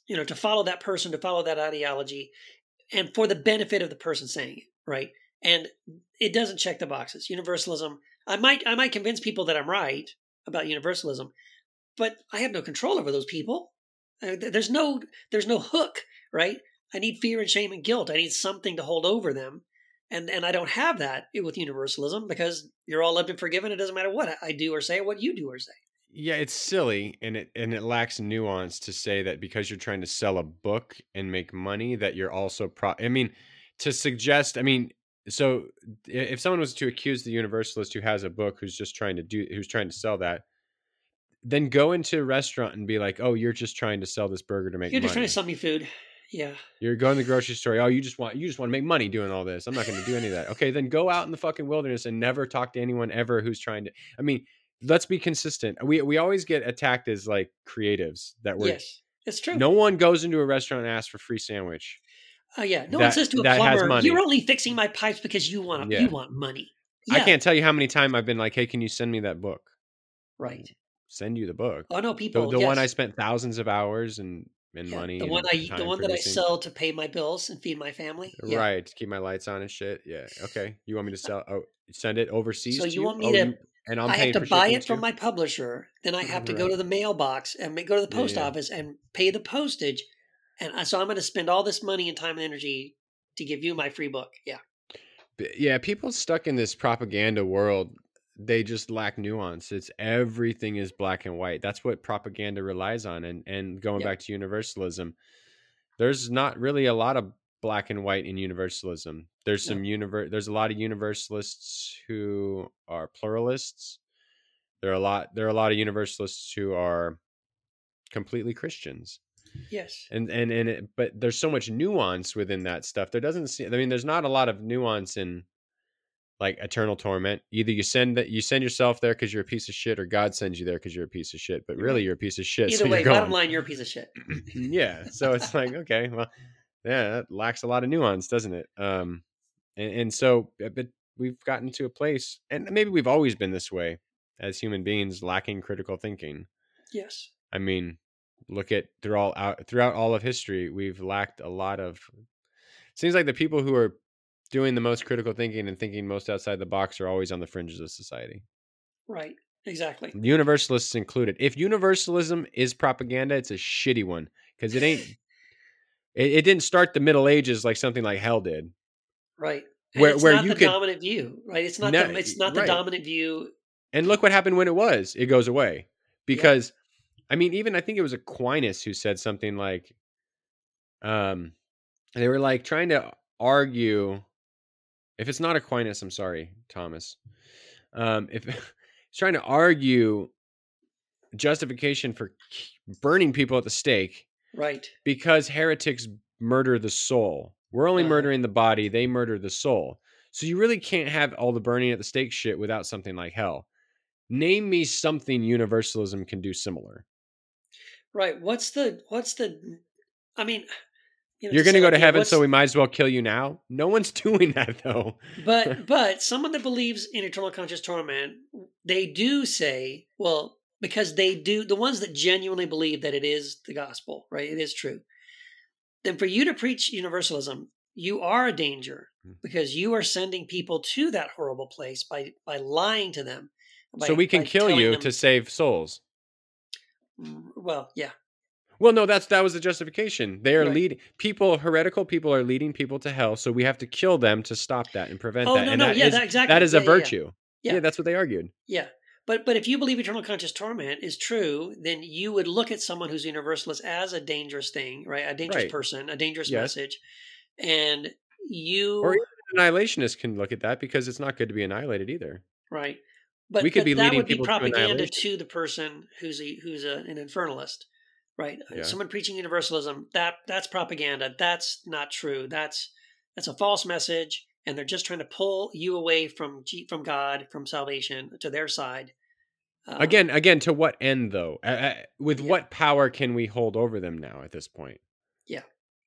you know to follow that person to follow that ideology and for the benefit of the person saying it right and it doesn't check the boxes universalism i might i might convince people that i'm right about universalism but I have no control over those people. Uh, there's no there's no hook, right? I need fear and shame and guilt. I need something to hold over them. And and I don't have that with universalism because you're all loved and forgiven. It doesn't matter what I do or say, or what you do or say. Yeah, it's silly and it and it lacks nuance to say that because you're trying to sell a book and make money that you're also pro I mean, to suggest, I mean, so if someone was to accuse the universalist who has a book who's just trying to do who's trying to sell that, then go into a restaurant and be like, "Oh, you're just trying to sell this burger to make You're money." just trying to sell me food. Yeah. You're going to the grocery store. Oh, you just want you just want to make money doing all this. I'm not going to do any of that. Okay, then go out in the fucking wilderness and never talk to anyone ever who's trying to. I mean, let's be consistent. We we always get attacked as like creatives that we're. Yes, it's true. No one goes into a restaurant and asks for free sandwich. Oh yeah, no that- one says to a plumber, "You're only fixing my pipes because you want Yeah. you want money." I can't tell you how many times I've been like, "Hey, can you send me that book?" right. Send you the book. Oh no, The, people. the one I spent thousands of hours and and Yeah, money. The one I the one that I sell to pay my bills and feed my family. Yeah. Right, to keep my lights on and shit. Yeah. Okay. You want me to [LAUGHS] sell? Oh, send it overseas. So you want me Oh, to- and I'm i have to buy it from too? my publisher. Then I have to go to the mailbox and go to the Yeah, post yeah. office and pay the postage. And I, so I'm going to spend all this money and time and energy to give you my free book. Yeah. Yeah, people stuck in this propaganda world, they just lack nuance. It's everything is black and white. That's what propaganda relies on. And and going Yeah. back to universalism, there's not really a lot of black and white in universalism. There's No. some univer- there's a lot of universalists who are pluralists. There are a lot there are a lot of universalists who are completely Christians Yes. and and and it, but there's so much nuance within that stuff there doesn't seem i mean there's not a lot of nuance in like eternal torment either you send that you send yourself there because you're a piece of shit or god sends you there because you're a piece of shit but really you're a piece of shit Either so way, bottom line, you're a piece of shit. [CLEARS THROAT] yeah so it's like okay well yeah that lacks a lot of nuance doesn't it um and, and so uh, but we've gotten to a place and maybe we've always been this way as human beings lacking critical thinking Yes. I mean, look at through all out throughout all of history, we've lacked a lot of. Seems like the people who are doing the most critical thinking and thinking most outside the box are always on the fringes of society. Right. Exactly. Universalists included. If universalism is propaganda, it's a shitty one because it ain't. [LAUGHS] It, it didn't start the Middle Ages like something like hell did. Right. And Where- it's where not you the could- dominant view, right? It's not No, the, it's not the right. dominant view. And look what happened when it was. It goes away because, I mean, even I think it was Aquinas who said something like, um, they were like trying to argue. If it's not Aquinas, I'm sorry, Thomas. Um, if [LAUGHS] he's trying to argue justification for burning people at the stake Right. because heretics murder the soul. We're only Uh-huh. murdering the body; they murder the soul. So you really can't have all the burning at the stake shit without something like hell. Name me something universalism can do similar. Right. What's the what's the I mean you know, You're going to go to heaven, so we might as well kill you now. No one's [LAUGHS] doing that though. but [LAUGHS] but someone that believes in eternal conscious torment, they do say, well, because they do the ones that genuinely believe that it is the gospel, right? It is true. Then for you to preach universalism, you are a danger Mm. because you are sending people to that horrible place by by lying to them. by- so we can kill you them- to save souls. Mm, well, yeah, Well, no, that's that was the justification. They are Right. leading people. Heretical people are leading people to hell, so we have to kill them to stop that and prevent Oh that. no, and no, that yeah, is- that exactly. that is yeah, a yeah, virtue. Yeah. yeah, that's what they argued. Yeah. But but if you believe eternal conscious torment is true, then you would look at someone who's universalist as a dangerous thing, right? A dangerous Right. person, a dangerous Yes. message. And you Or even an annihilationists can look at that because it's not good to be annihilated either. right. But, We could but be that would be to propaganda to the person who's a, who's a, an infernalist, right? Yeah. Someone preaching universalism that that's propaganda. That's not true. That's that's a false message, and they're just trying to pull you away from from God, from salvation to their side. Uh, Again, again, to what end though? Uh, uh, with Yeah. what power can we hold over them now at this point? Yeah.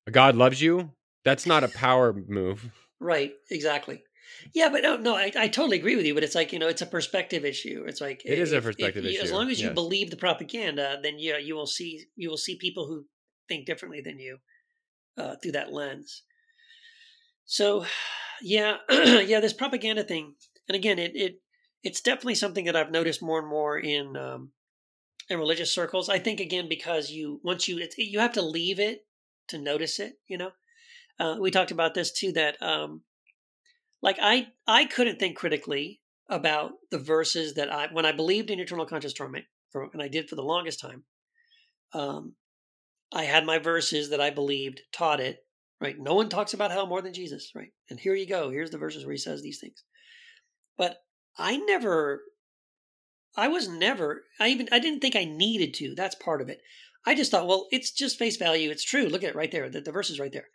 God loves you. That's not a power move. Right, exactly. Yeah, but no, no, I, I totally agree with you. But it's like you know, it's a perspective issue. It's like It is a if- if perspective you- As long as you yes. believe the propaganda, then yeah, you will see you will see people who think differently than you uh, through that lens. So, [SIGHS] yeah, [CLEARS THROAT] yeah, this propaganda thing, and again, it it it's definitely something that I've noticed more and more in um, in religious circles. I think again because you once you it's, you have to leave it to notice it. You know, uh, we talked about this too. That um, like I I couldn't think critically about the verses that I when I believed in eternal conscious torment, for, and I did for the longest time. Um, I had my verses that I believed taught it. Right, no one talks about hell more than Jesus. Right, and here you go. Here's the verses where he says these things. But I never I was never I even I didn't think I needed to. That's part of it. I just thought, well, it's just face value. It's true. Look at it right there. The, the verse is right there.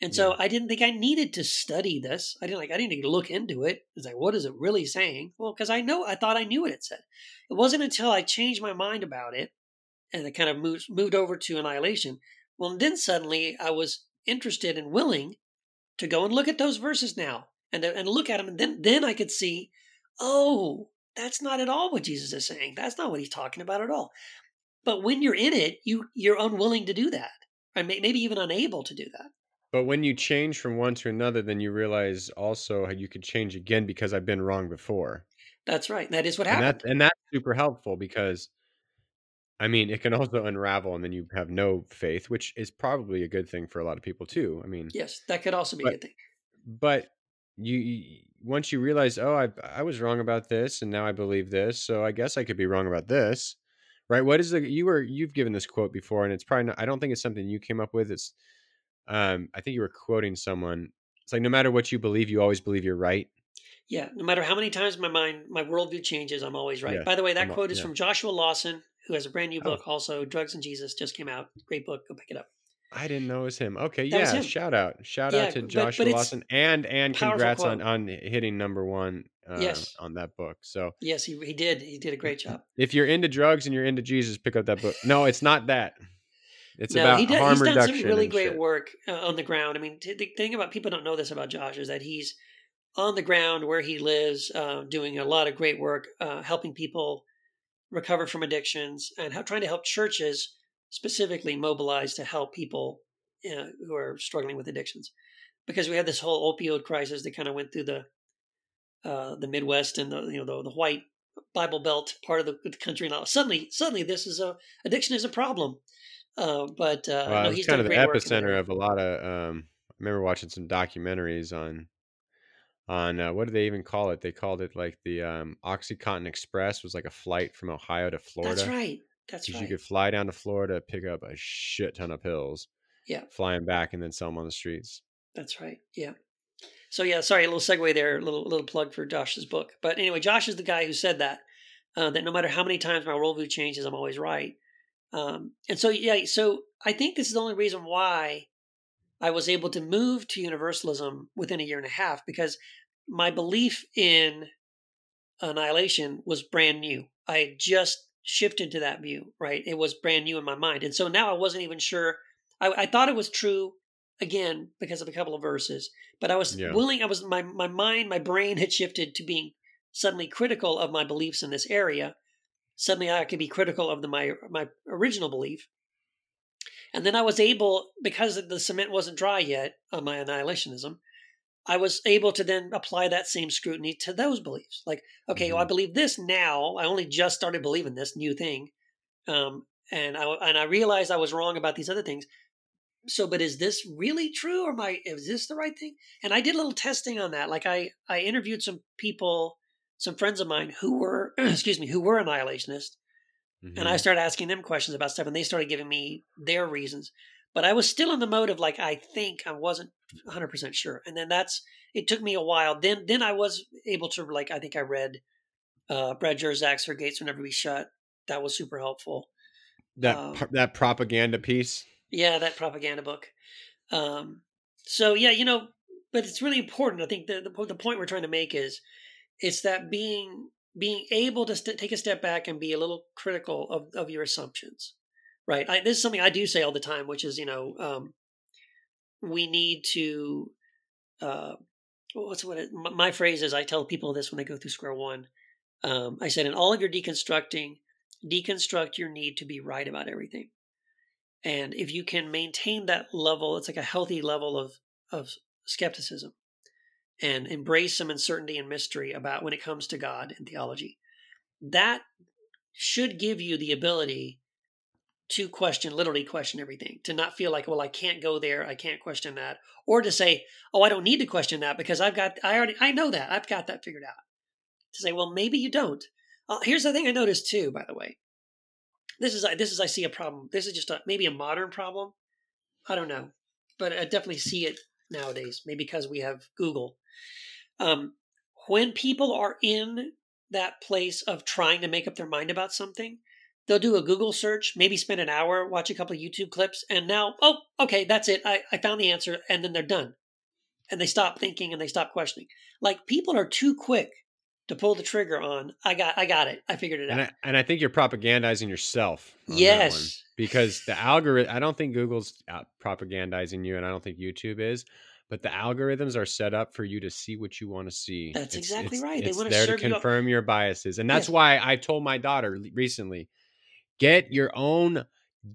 And so yeah. I didn't think I needed to study this. I didn't like I didn't need to look into it. It's like, what is it really saying? Well, because I know I thought I knew what it said. It wasn't until I changed my mind about it and it kind of moved moved over to annihilation. Well, then suddenly I was interested and willing to go and look at those verses now and and look at them, and then then I could see, oh, that's not at all what Jesus is saying. That's not what he's talking about at all. But when you're in it, you you're unwilling to do that, or maybe even unable to do that. But when you change from one to another, then you realize also how you could change again because I've been wrong before. That's right. That is what and happened. That, and that's super helpful because, I mean, it can also unravel and then you have no faith, which is probably a good thing for a lot of people too. I mean, yes, that could also be but, a good thing. But you, you once you realize, oh, I I was wrong about this, and now I believe this, so I guess I could be wrong about this, right? What is the you were you've given this quote before, and it's probably not, I don't think it's something you came up with. It's um I think you were quoting someone. It's like no matter what you believe, you always believe you're right. Yeah, no matter how many times my mind, my worldview changes, I'm always right. Yeah, By the way, that I'm, quote is yeah. from Joshua Lawson, who has a brand new oh. book, oh. also "Drugs and Jesus," just came out. Great book. Go pick it up. I didn't know it was him. Okay, that yeah. Shout out, shout yeah, out to Joshua but, but Lawson, and and congrats on on hitting number one. Uh, yes. on that book. So yes, he he did. He did a great job. If you're into drugs and you're into Jesus, pick up that book. No, it's not that. It's no, about he does, harm he's reduction. He's done some really great shit. work uh, on the ground. I mean, t- the thing about people don't know this about Josh is that he's on the ground where he lives, uh, doing a lot of great work, uh, helping people recover from addictions and how, trying to help churches specifically mobilize to help people you know, who are struggling with addictions, because we had this whole opioid crisis that kind of went through the uh, the Midwest and the you know the, the white Bible Belt part of the, the country. Now suddenly, suddenly, this is a addiction is a problem. Uh, but uh, well, no, he's kind of the epicenter of a lot of. Um, I remember watching some documentaries on on uh, what do they even call it? They called it like the um, OxyContin Express was like a flight from Ohio to Florida. That's right. That's right. You could fly down to Florida, pick up a shit ton of pills. Yeah. Flying back and then sell them on the streets. That's right. Yeah. So yeah, sorry, a little segue there, a little little plug for Josh's book. But anyway, Josh is the guy who said that uh, that no matter how many times my worldview changes, I'm always right. Um, and so yeah, so I think this is the only reason why I was able to move to universalism within a year and a half because my belief in annihilation was brand new. I just shifted to that view, right? It was brand new in my mind. And so now I wasn't even sure. I, I thought it was true again because of a couple of verses, but I was yeah. willing, I was, my, my mind, my brain had shifted to being suddenly critical of my beliefs in this area. Suddenly I could be critical of the, my, my original belief. And then I was able, because the cement wasn't dry yet on my annihilationism, I was able to then apply that same scrutiny to those beliefs. Like, okay, mm-hmm. well, I believe this now. I only just started believing this new thing, um, and I and I realized I was wrong about these other things. So, but is this really true, or am I? Is this the right thing? And I did a little testing on that. Like, I I interviewed some people, some friends of mine who were, [CLEARS THROAT] excuse me, who were annihilationists, mm-hmm. and I mm-hmm. started asking them questions about stuff, and they started giving me their reasons but I was still in the mode of like I think I wasn't 100 percent sure, and then that's it took me a while. Then then I was able to like I think I read uh, Brad Jersak's "Her Gates Will Never Be Shut." That was super helpful. That um, that propaganda piece. Yeah, that propaganda book. Um, so yeah, you know, but it's really important. I think the, the the point we're trying to make is it's that being being able to st- take a step back and be a little critical of, of your assumptions right? I, this is something I do say all the time, which is, you know, um, we need to. Uh, what's what it, my phrase is? I tell people this when they go through square one. Um, I said, in all of your deconstructing, deconstruct your need to be right about everything. And if you can maintain that level, it's like a healthy level of of skepticism, and embrace some uncertainty and mystery about when it comes to God and theology. That should give you the ability to question, literally question everything, to not feel like, well, I can't go there, I can't question that, or to say, oh, I don't need to question that because I've got, I already, I know that, I've got that figured out. To say, well, maybe you don't. Uh, here's the thing I noticed too, by the way. This is, this is, I see a problem. This is just a, maybe a modern problem. I don't know, but I definitely see it nowadays. Maybe because we have Google. Um, when people are in that place of trying to make up their mind about something, they'll do a Google search, maybe spend an hour, watch a couple of YouTube clips, and now, oh, okay, that's it. I, I found the answer, and then they're done. And they stop thinking and they stop questioning. Like people are too quick to pull the trigger on. I got, I got it. I figured it and out. I, and I think you're propagandizing yourself. on that one, yes, because the algorithm. I don't think Google's propagandizing you, and I don't think YouTube is. But the algorithms are set up for you to see what you want to see. That's exactly right. They It's wanna there to serve you confirm your biases, and that's why I told my daughter recently, get your own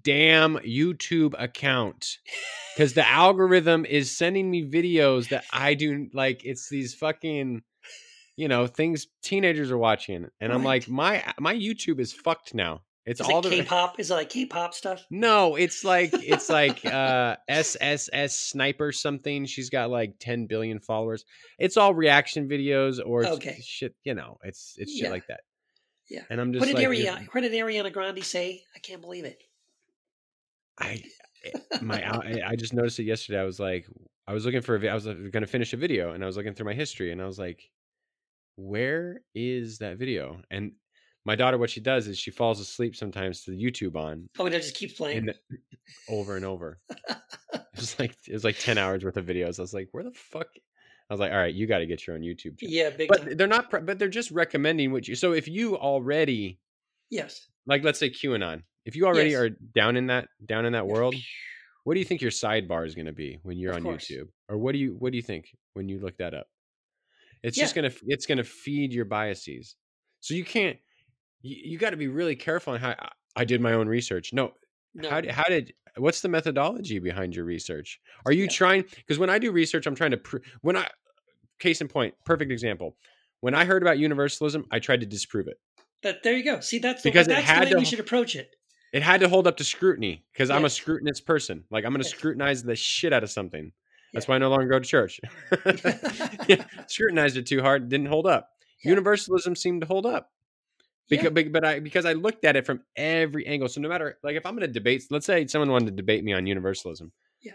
damn YouTube account [LAUGHS] because the algorithm is sending me videos that I do like. It's these fucking, you know, things teenagers are watching, and I'm like, my my YouTube is fucked now. It's is all it the K-pop? Is it like K-pop stuff? no, it's like it's like [LAUGHS] uh SSS sniper something. She's got like 10 billion followers. It's all reaction videos or Okay. shit, you know, it's it's shit Yeah. like that. Yeah. And I'm just What did, like Ariana, uh, what did Ariana Grande say? I can't believe it. I eh, my uh, [LAUGHS] I I just noticed it yesterday. I was like I was looking for a I was uh, going to finish a video and I was looking through my history and I was like where is that video? And my daughter what she does is she falls asleep sometimes to the YouTube on Oh, it just keeps playing. and over and over. [LAUGHS] It was like it was like ten hours worth of videos. I was like, where the fuck? I was like, all right, you got to get your own YouTube channel. yeah, big time. But they're not. But they're just recommending what you. So if you already Yes. like, let's say QAnon, if you already Yes. are down in that down in that world, what do you think your sidebar is going to be when you're Of on course. YouTube? Or what do you what do you think when you look that up? It's just gonna it's gonna feed your biases. So you can't. You, you got to be really careful on how. I- I did my own research. No, No. how did, how did what's the methodology behind your research? Are you Yeah. trying because when I do research, I'm trying to pr- when I case in point, perfect example. When I heard about universalism, I tried to disprove it. That there you go. See, that's the, Because it had the way to- we should approach it. It had to hold up to scrutiny because I'm a scrutinous person. Like I'm going to Yes. scrutinize the shit out of something. That's Yeah. why I no longer go to church. [LAUGHS] [LAUGHS] yeah, scrutinized it too hard, didn't hold up. Universalism seemed to hold up. Yeah. Because, but I because I looked at it from every angle. So no matter like if I'm going to debate, let's say someone wanted to debate me on universalism. Yeah.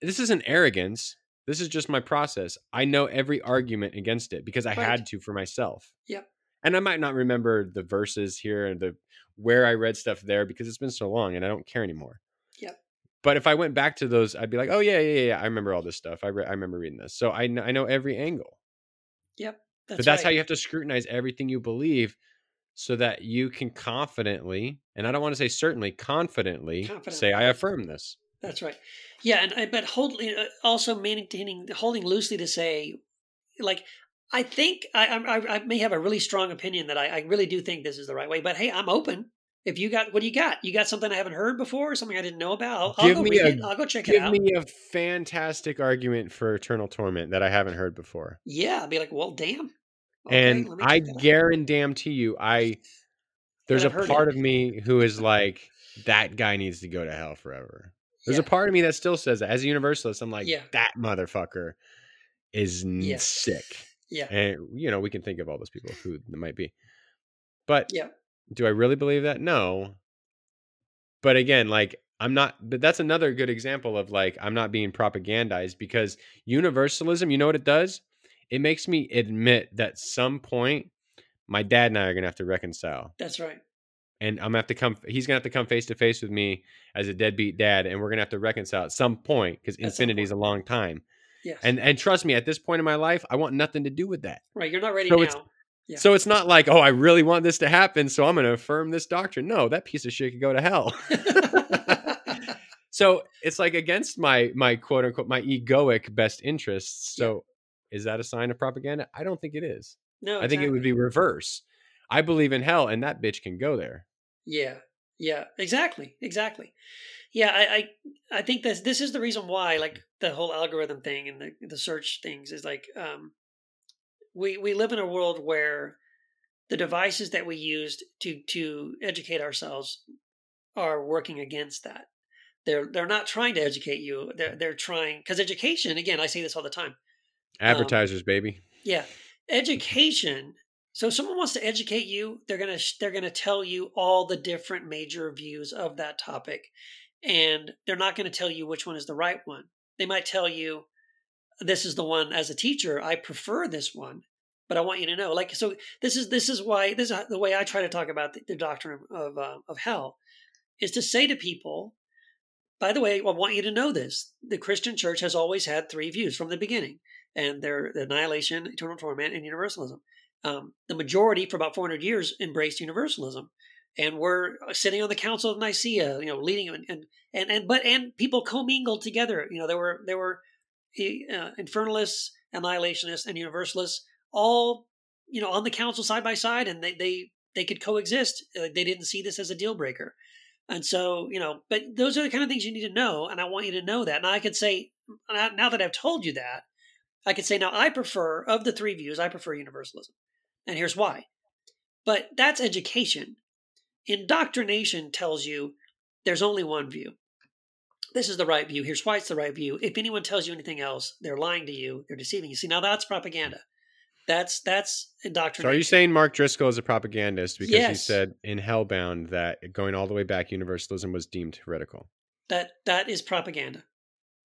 This isn't arrogance. This is just my process. I know every argument against it because I Right. had to for myself. Yep. And I might not remember the verses here and the where I read stuff there because it's been so long and I don't care anymore. Yep. But if I went back to those, I'd be like, oh yeah, yeah, yeah, I remember all this stuff. I re- I remember reading this, so I kn- I know every angle. That's but that's how you have to scrutinize everything you believe, so that you can confidently, and I don't want to say certainly, confidently, say I affirm this. That's right. Yeah, and I but hold uh, also maintaining holding loosely to say, like I think I I, I may have a really strong opinion that I, I really do think this is the right way. But hey, I'm open. If you got what do you got? You got something I haven't heard before, or something I didn't know about. I'll, I'll Give go me read a- it. I'll go check it out Give me a fantastic argument for eternal torment that I haven't heard before. yeah, I'll be like, well, damn. Okay, and I check that out. guarantee you, I there's a part it. of me who is like, that guy needs to go to hell forever. There's Yeah. a part of me that still says that. As a universalist, I'm like, Yeah. that motherfucker is Yeah. sick. Yeah, And you know, we can think of all those people who might be. But Yeah. do I really believe that? No. But again, like I'm not but that's another good example of like I'm not being propagandized because universalism, you know what it does? It makes me admit that some point my dad and I are gonna have to reconcile. that's right. And I'm gonna have to come he's gonna have to come face to face with me as a deadbeat dad, and we're gonna have to reconcile at some point because infinity is a long time. Yes, And and trust me, at this point in my life, I want nothing to do with that. right. You're not ready so it's- now. Yeah. So it's not like, oh, I really want this to happen, so I'm going to affirm this doctrine. No, that piece of shit could go to hell. [LAUGHS] so it's like against my my quote unquote my egoic best interests. So is that a sign of propaganda? I don't think it is. no, I think it would be reverse. I believe in hell, and that bitch can go there. Yeah, yeah, exactly, exactly. Yeah, I, I, I think that this is the reason why, like the whole algorithm thing and the the search things is like, um, we we live in a world where the devices that we used to to educate ourselves are working against that. They're they're not trying to educate you. They're they're trying because education. Again, I say this all the time. Advertisers, um, baby. Yeah, education. So if someone wants to educate you, they're gonna they're gonna tell you all the different major views of that topic, and they're not going to tell you which one is the right one. They might tell you, "This is the one." As a teacher, I prefer this one, but I want you to know. Like so, this is this is why this is the way I try to talk about the, the doctrine of uh, of hell is to say to people, by the way, I want you to know this. The Christian church has always had three views from the beginning, and they're annihilation, eternal torment, and universalism. Um, the majority for about 400 years embraced universalism. And we're sitting on the Council of Nicaea, you know, leading and and and, and but and people commingled together. You know, there were there were uh, infernalists, annihilationists, and universalists all you know on the council side by side, and they they they could coexist. Uh, they didn't see this as a deal breaker. And so, you know, but those are the kind of things you need to know. And I want you to know that. And I could say, now that I've told you that, I could say, now I prefer, of the three views, I prefer universalism. And here's why. But that's education. Indoctrination tells you there's only one view. This is the right view. Here's why it's the right view. If anyone tells you anything else, they're lying to you, they're deceiving you. See, now that's propaganda. That's that's indoctrination. So are you saying Mark Driscoll is a propagandist because yes. he said in Hellbound that going all the way back, universalism was deemed heretical? That that is propaganda.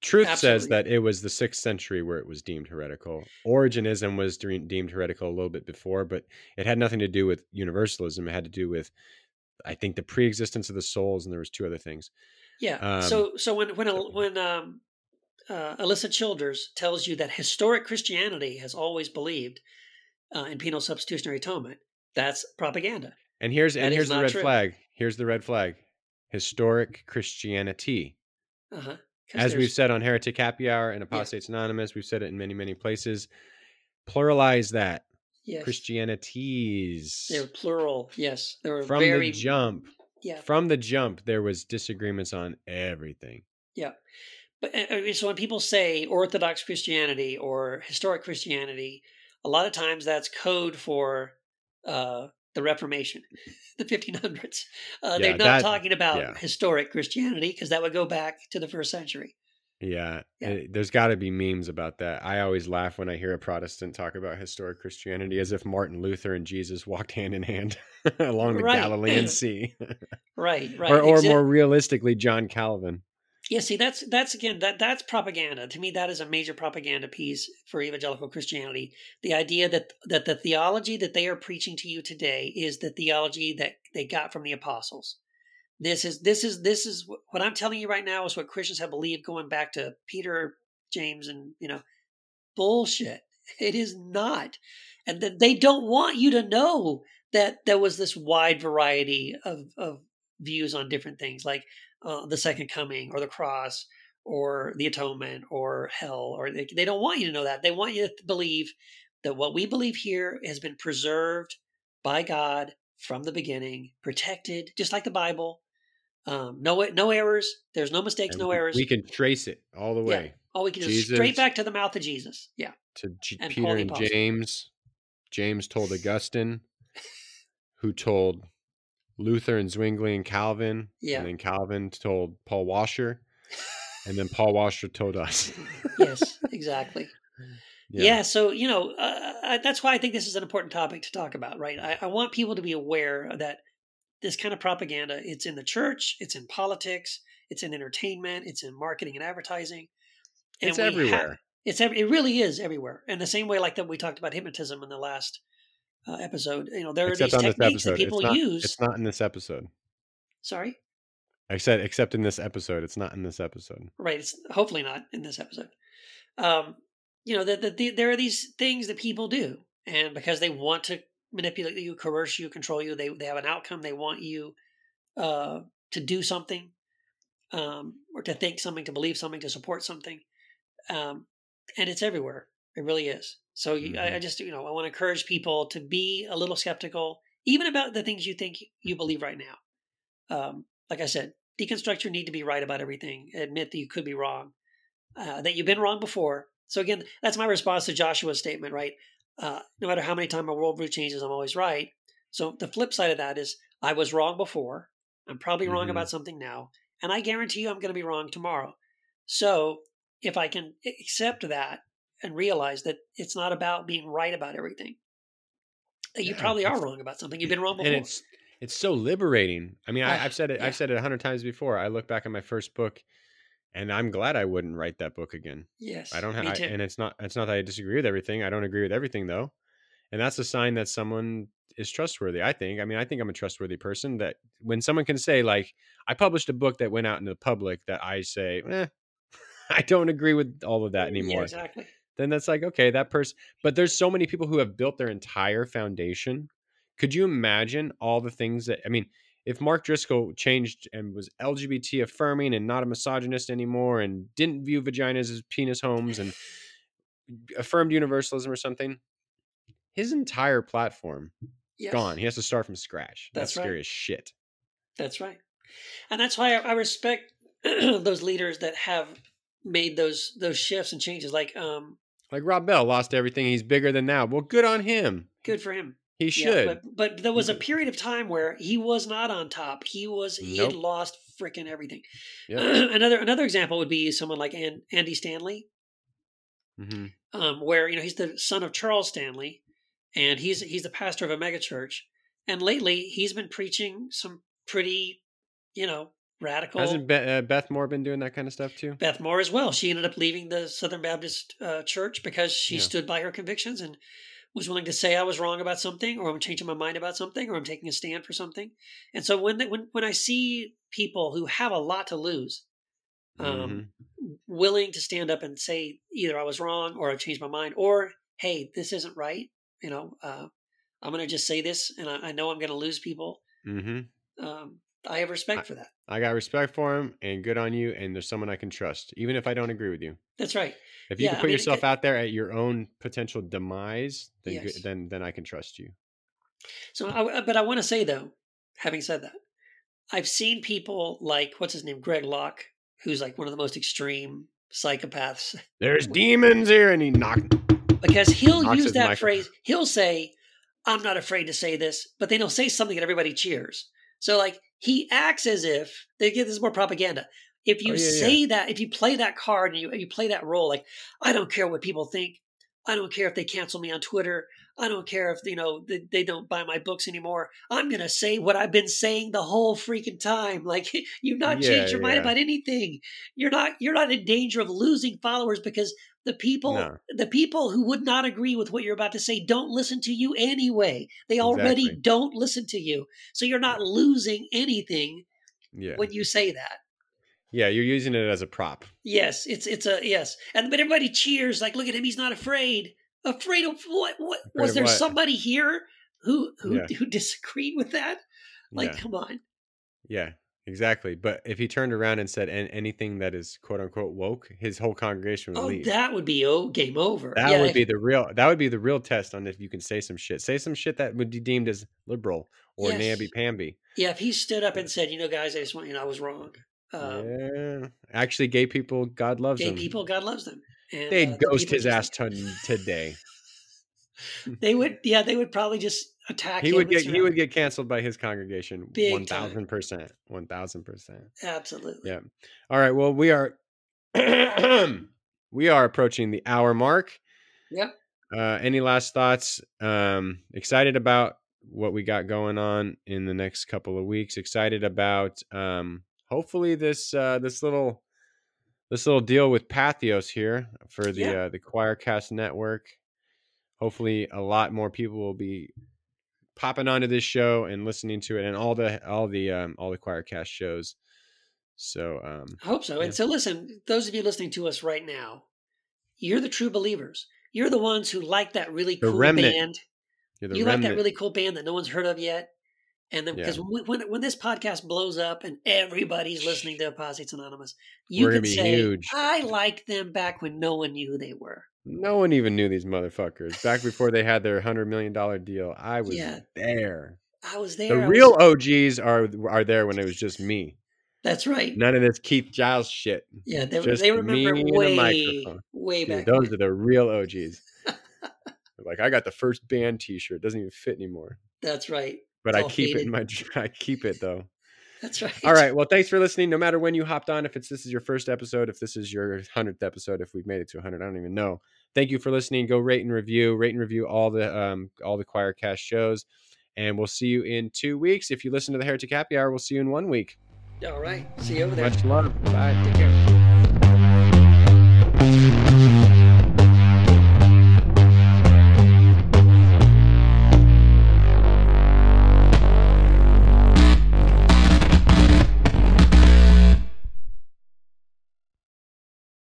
Truth Absolutely. says that it was the sixth century where it was deemed heretical. Origenism was deemed heretical a little bit before, but it had nothing to do with universalism. It had to do with, I think, the pre-existence of the souls, and there was two other things. Yeah. Um, so so when when when um, uh, Alisa Childers tells you that historic Christianity has always believed uh, in penal substitutionary atonement. That's propaganda. And here's that and here's the red true. flag. Here's the red flag. Historic Christianity. Uh-huh. As we've said on Heretic Happy Hour and Apostates yeah. Anonymous, we've said it in many many places. Pluralize that. Yes. Christianities. They're plural. Yes, they were from very... the jump. Yeah. From the jump, there was disagreements on everything. Yeah. But so when people say Orthodox Christianity or historic Christianity, a lot of times that's code for uh, the Reformation, [LAUGHS] the 1500s. Uh, yeah, they're not that, talking about yeah. historic Christianity because that would go back to the first century. Yeah, yeah. There's got to be memes about that. I always laugh when I hear a Protestant talk about historic Christianity as if Martin Luther and Jesus walked hand in hand [LAUGHS] along the right. Galilean [LAUGHS] Sea. right, right. Or, or more realistically, John Calvin. Yeah, see, that's that's again that that's propaganda. To me, that is a major propaganda piece for evangelical Christianity. The idea that that the theology that they are preaching to you today is the theology that they got from the apostles. This is this is this is what I'm telling you right now is what Christians have believed going back to Peter, James, and you know, bullshit. [LAUGHS] It is not, and that they don't want you to know that there was this wide variety of of views on different things. Like uh, the second coming or the cross or the atonement or hell or they, they don't want you to know that. They want you to believe that what we believe here has been preserved by god from the beginning protected just like the bible. Um, no no errors. There's no mistakes and no errors. we can trace it all the way. Yeah. all we can do straight back to the mouth of jesus. Yeah. to G- and peter and james. James told [LAUGHS] augustine who told Luther and Zwingli and Calvin. Yeah. And then Calvin told Paul Washer. [LAUGHS] and then Paul Washer told us. yes, [LAUGHS] exactly. Yeah. yeah. so you know uh, that's why I think this is an important topic to talk about, right? I, I, want people to be aware that this kind of propaganda it's in the church, it's in politics, it's in entertainment, it's in marketing and advertising. And it's everywhere. Have, it's every, it really is everywhere. And the same way, like that we talked about hypnotism in the last uh, episode. You know, there except are these techniques that people it's not, use. It's not in this episode. Sorry. I said, except in this episode, it's not in this episode. Right. It's hopefully not in this episode. Um, you know, that the, the, there are these things that people do, and because they want to manipulate you, coerce you, control you, they they have an outcome. They want you uh, to do something, um, or to think something, to believe something, to support something, um, and it's everywhere. It really is. So mm-hmm. I, I, just, you know, I want to encourage people to be a little skeptical, even about the things you think you believe right now. Um, like I said, deconstruct your need to be right about everything. Admit that you could be wrong, uh, that you've been wrong before. So again, that's my response to Joshua's statement, right? Uh, no matter how many times my worldview changes, I'm always right. So the flip side of that is I was wrong before. I'm probably wrong Mhm. about something now, and I guarantee you I'm going to be wrong tomorrow. So if I can accept that and realize that it's not about being right about everything, that you Yeah, probably are wrong about something. You've been wrong before. and it's it's so liberating. I mean, I, I've said it. yeah. I've said it a hundred times before. I look back at my first book, and I'm glad I wouldn't write that book again. yes, I don't have, and it's not. It's not that I disagree with everything. I don't agree with everything though, and that's a sign that someone is trustworthy. I think. I mean, I think I'm a trustworthy person. That when someone can say like, I published a book that went out into the public, that I say, eh, [LAUGHS] I don't agree with all of that Yeah, anymore. exactly. Then that's like okay, that person. But there's so many people who have built their entire foundation. Could you imagine all the things that I mean? If Mark Driscoll changed and was LGBT affirming and not a misogynist anymore and didn't view vaginas as penis homes and [SIGHS] affirmed universalism or something, his entire platform Yes. gone. He has to start from scratch. That's, That's right. scary as shit. That's right. And that's why I, I respect [CLEARS THROAT] those leaders that have made those those shifts and changes. Like, um, Like Rob Bell lost everything. He's bigger than now. Well, good on him. good for him. He Yeah, should. but but there was a period of time where he was not on top. He was he had lost freaking everything. Yep. [CLEARS THROAT] another another example would be someone like An- Andy Stanley, hmm um, where you know he's the son of Charles Stanley, and he's he's the pastor of a megachurch. And lately, he's been preaching some pretty, you know, radical. Hasn't Be- uh, Beth Moore been doing that kind of stuff too? Beth Moore as well. She ended up leaving the Southern Baptist uh, Church because she Yeah. stood by her convictions and was willing to say I was wrong about something, or I'm changing my mind about something, or I'm taking a stand for something. And so when they, when when I see people who have a lot to lose, um, Mhm. willing to stand up and say either I was wrong or I've changed my mind, or hey, this isn't right. You know, uh, I'm going to just say this, and I, I know I'm going to lose people. Mhm. Um, I have respect for that. I got respect for him, and good on you. And there's someone I can trust, even if I don't agree with you. That's right. If you Yeah, can I put mean, yourself out there at your own potential demise, then Yes. then then I can trust you. So, I, uh, but I want to say though, having said that, I've seen people like what's his name, Greg Locke, who's like one of the most extreme psychopaths, [LAUGHS] There's demons here, and he knocked. because he'll use that mic- phrase. He'll say, "I'm not afraid to say this," but then he'll say something that everybody cheers. So, like he acts as if they get this is more propaganda. If you Oh, yeah, yeah. say that, if you play that card and you you play that role, like I don't care what people think. I don't care if they cancel me on Twitter. I don't care if you know they, they don't buy my books anymore. I'm gonna say what I've been saying the whole freaking time. [LAUGHS] Like you've not Yeah, changed your mind about anything. You're not you're not in danger of losing followers because the people No. the people who would not agree with what you're about to say don't listen to you anyway. They already Exactly. don't listen to you. So you're not losing anything Yeah, when you say that. yeah, you're using it as a prop. Yes, it's it's a yes. And but everybody cheers like look at him, he's not afraid. Afraid of what what Afraid was there what? somebody here who who Yeah. who disagreed with that? Like yeah, come on. yeah, exactly. But if he turned around and said an- anything that is quote unquote woke, his whole congregation would Oh, leave. that would be oh game over. That Yeah, would if- be the real. That would be the real test on if you can say some shit. Say some shit that would be deemed as liberal or Yes. namby pamby. yeah, if he stood up and said, you know, guys, I just want you know I was wrong. Um, yeah, actually, gay people, God loves Gay them. people, God loves them. And, They'd uh, ghost people his ass to, today. [LAUGHS] They would, yeah, they would probably just attack He would get he would get canceled by his congregation. One thousand percent. One thousand percent. absolutely. Yeah. All right. Well, we are [CLEARS THROAT] we are approaching the hour mark. Yep. Uh, any last thoughts? Um, excited about what we got going on in the next couple of weeks. Excited about um, hopefully this uh, this little this little deal with Patheos here for the Yeah. uh, the QuoirCast network. Hopefully, a lot more people will be popping onto this show and listening to it, and all the all the um, all the QuoirCast shows. So um, I hope so. Yeah. And so, listen, those of you listening to us right now, you're the true believers. You're the ones who like that really The cool remnant. band. you're the You like that really cool band that no one's heard of yet. And then, Yeah. because when, when when this podcast blows up and everybody's listening to Apostates Anonymous, you We're can be say, huge. "I liked them back when no one knew who they were." No one even knew these motherfuckers back before they had their hundred million dollar deal. I was Yeah. there. I was there. The I was- real OGs are are there when it was just me. that's right. None of this Keith Giles shit. Yeah, they, just they me remember and a way, microphone. way Dude, back. those then. are the real OGs. [LAUGHS] Like I got the first band T-shirt. Doesn't even fit anymore, That's right. but It's I keep it in my. [LAUGHS] I keep it though. That's right. All right. Well, thanks for listening. No matter when you hopped on, if it's this is your first episode, if this is your hundredth episode, if we've made it to hundred, I don't even know. Thank you for listening. Go rate and review, rate and review all the um all the QuoirCast shows, and we'll see you in two weeks. If you listen to the Heretic Happy Hour, we'll see you in one week. All right. See you over there. Much love. Bye. Take care.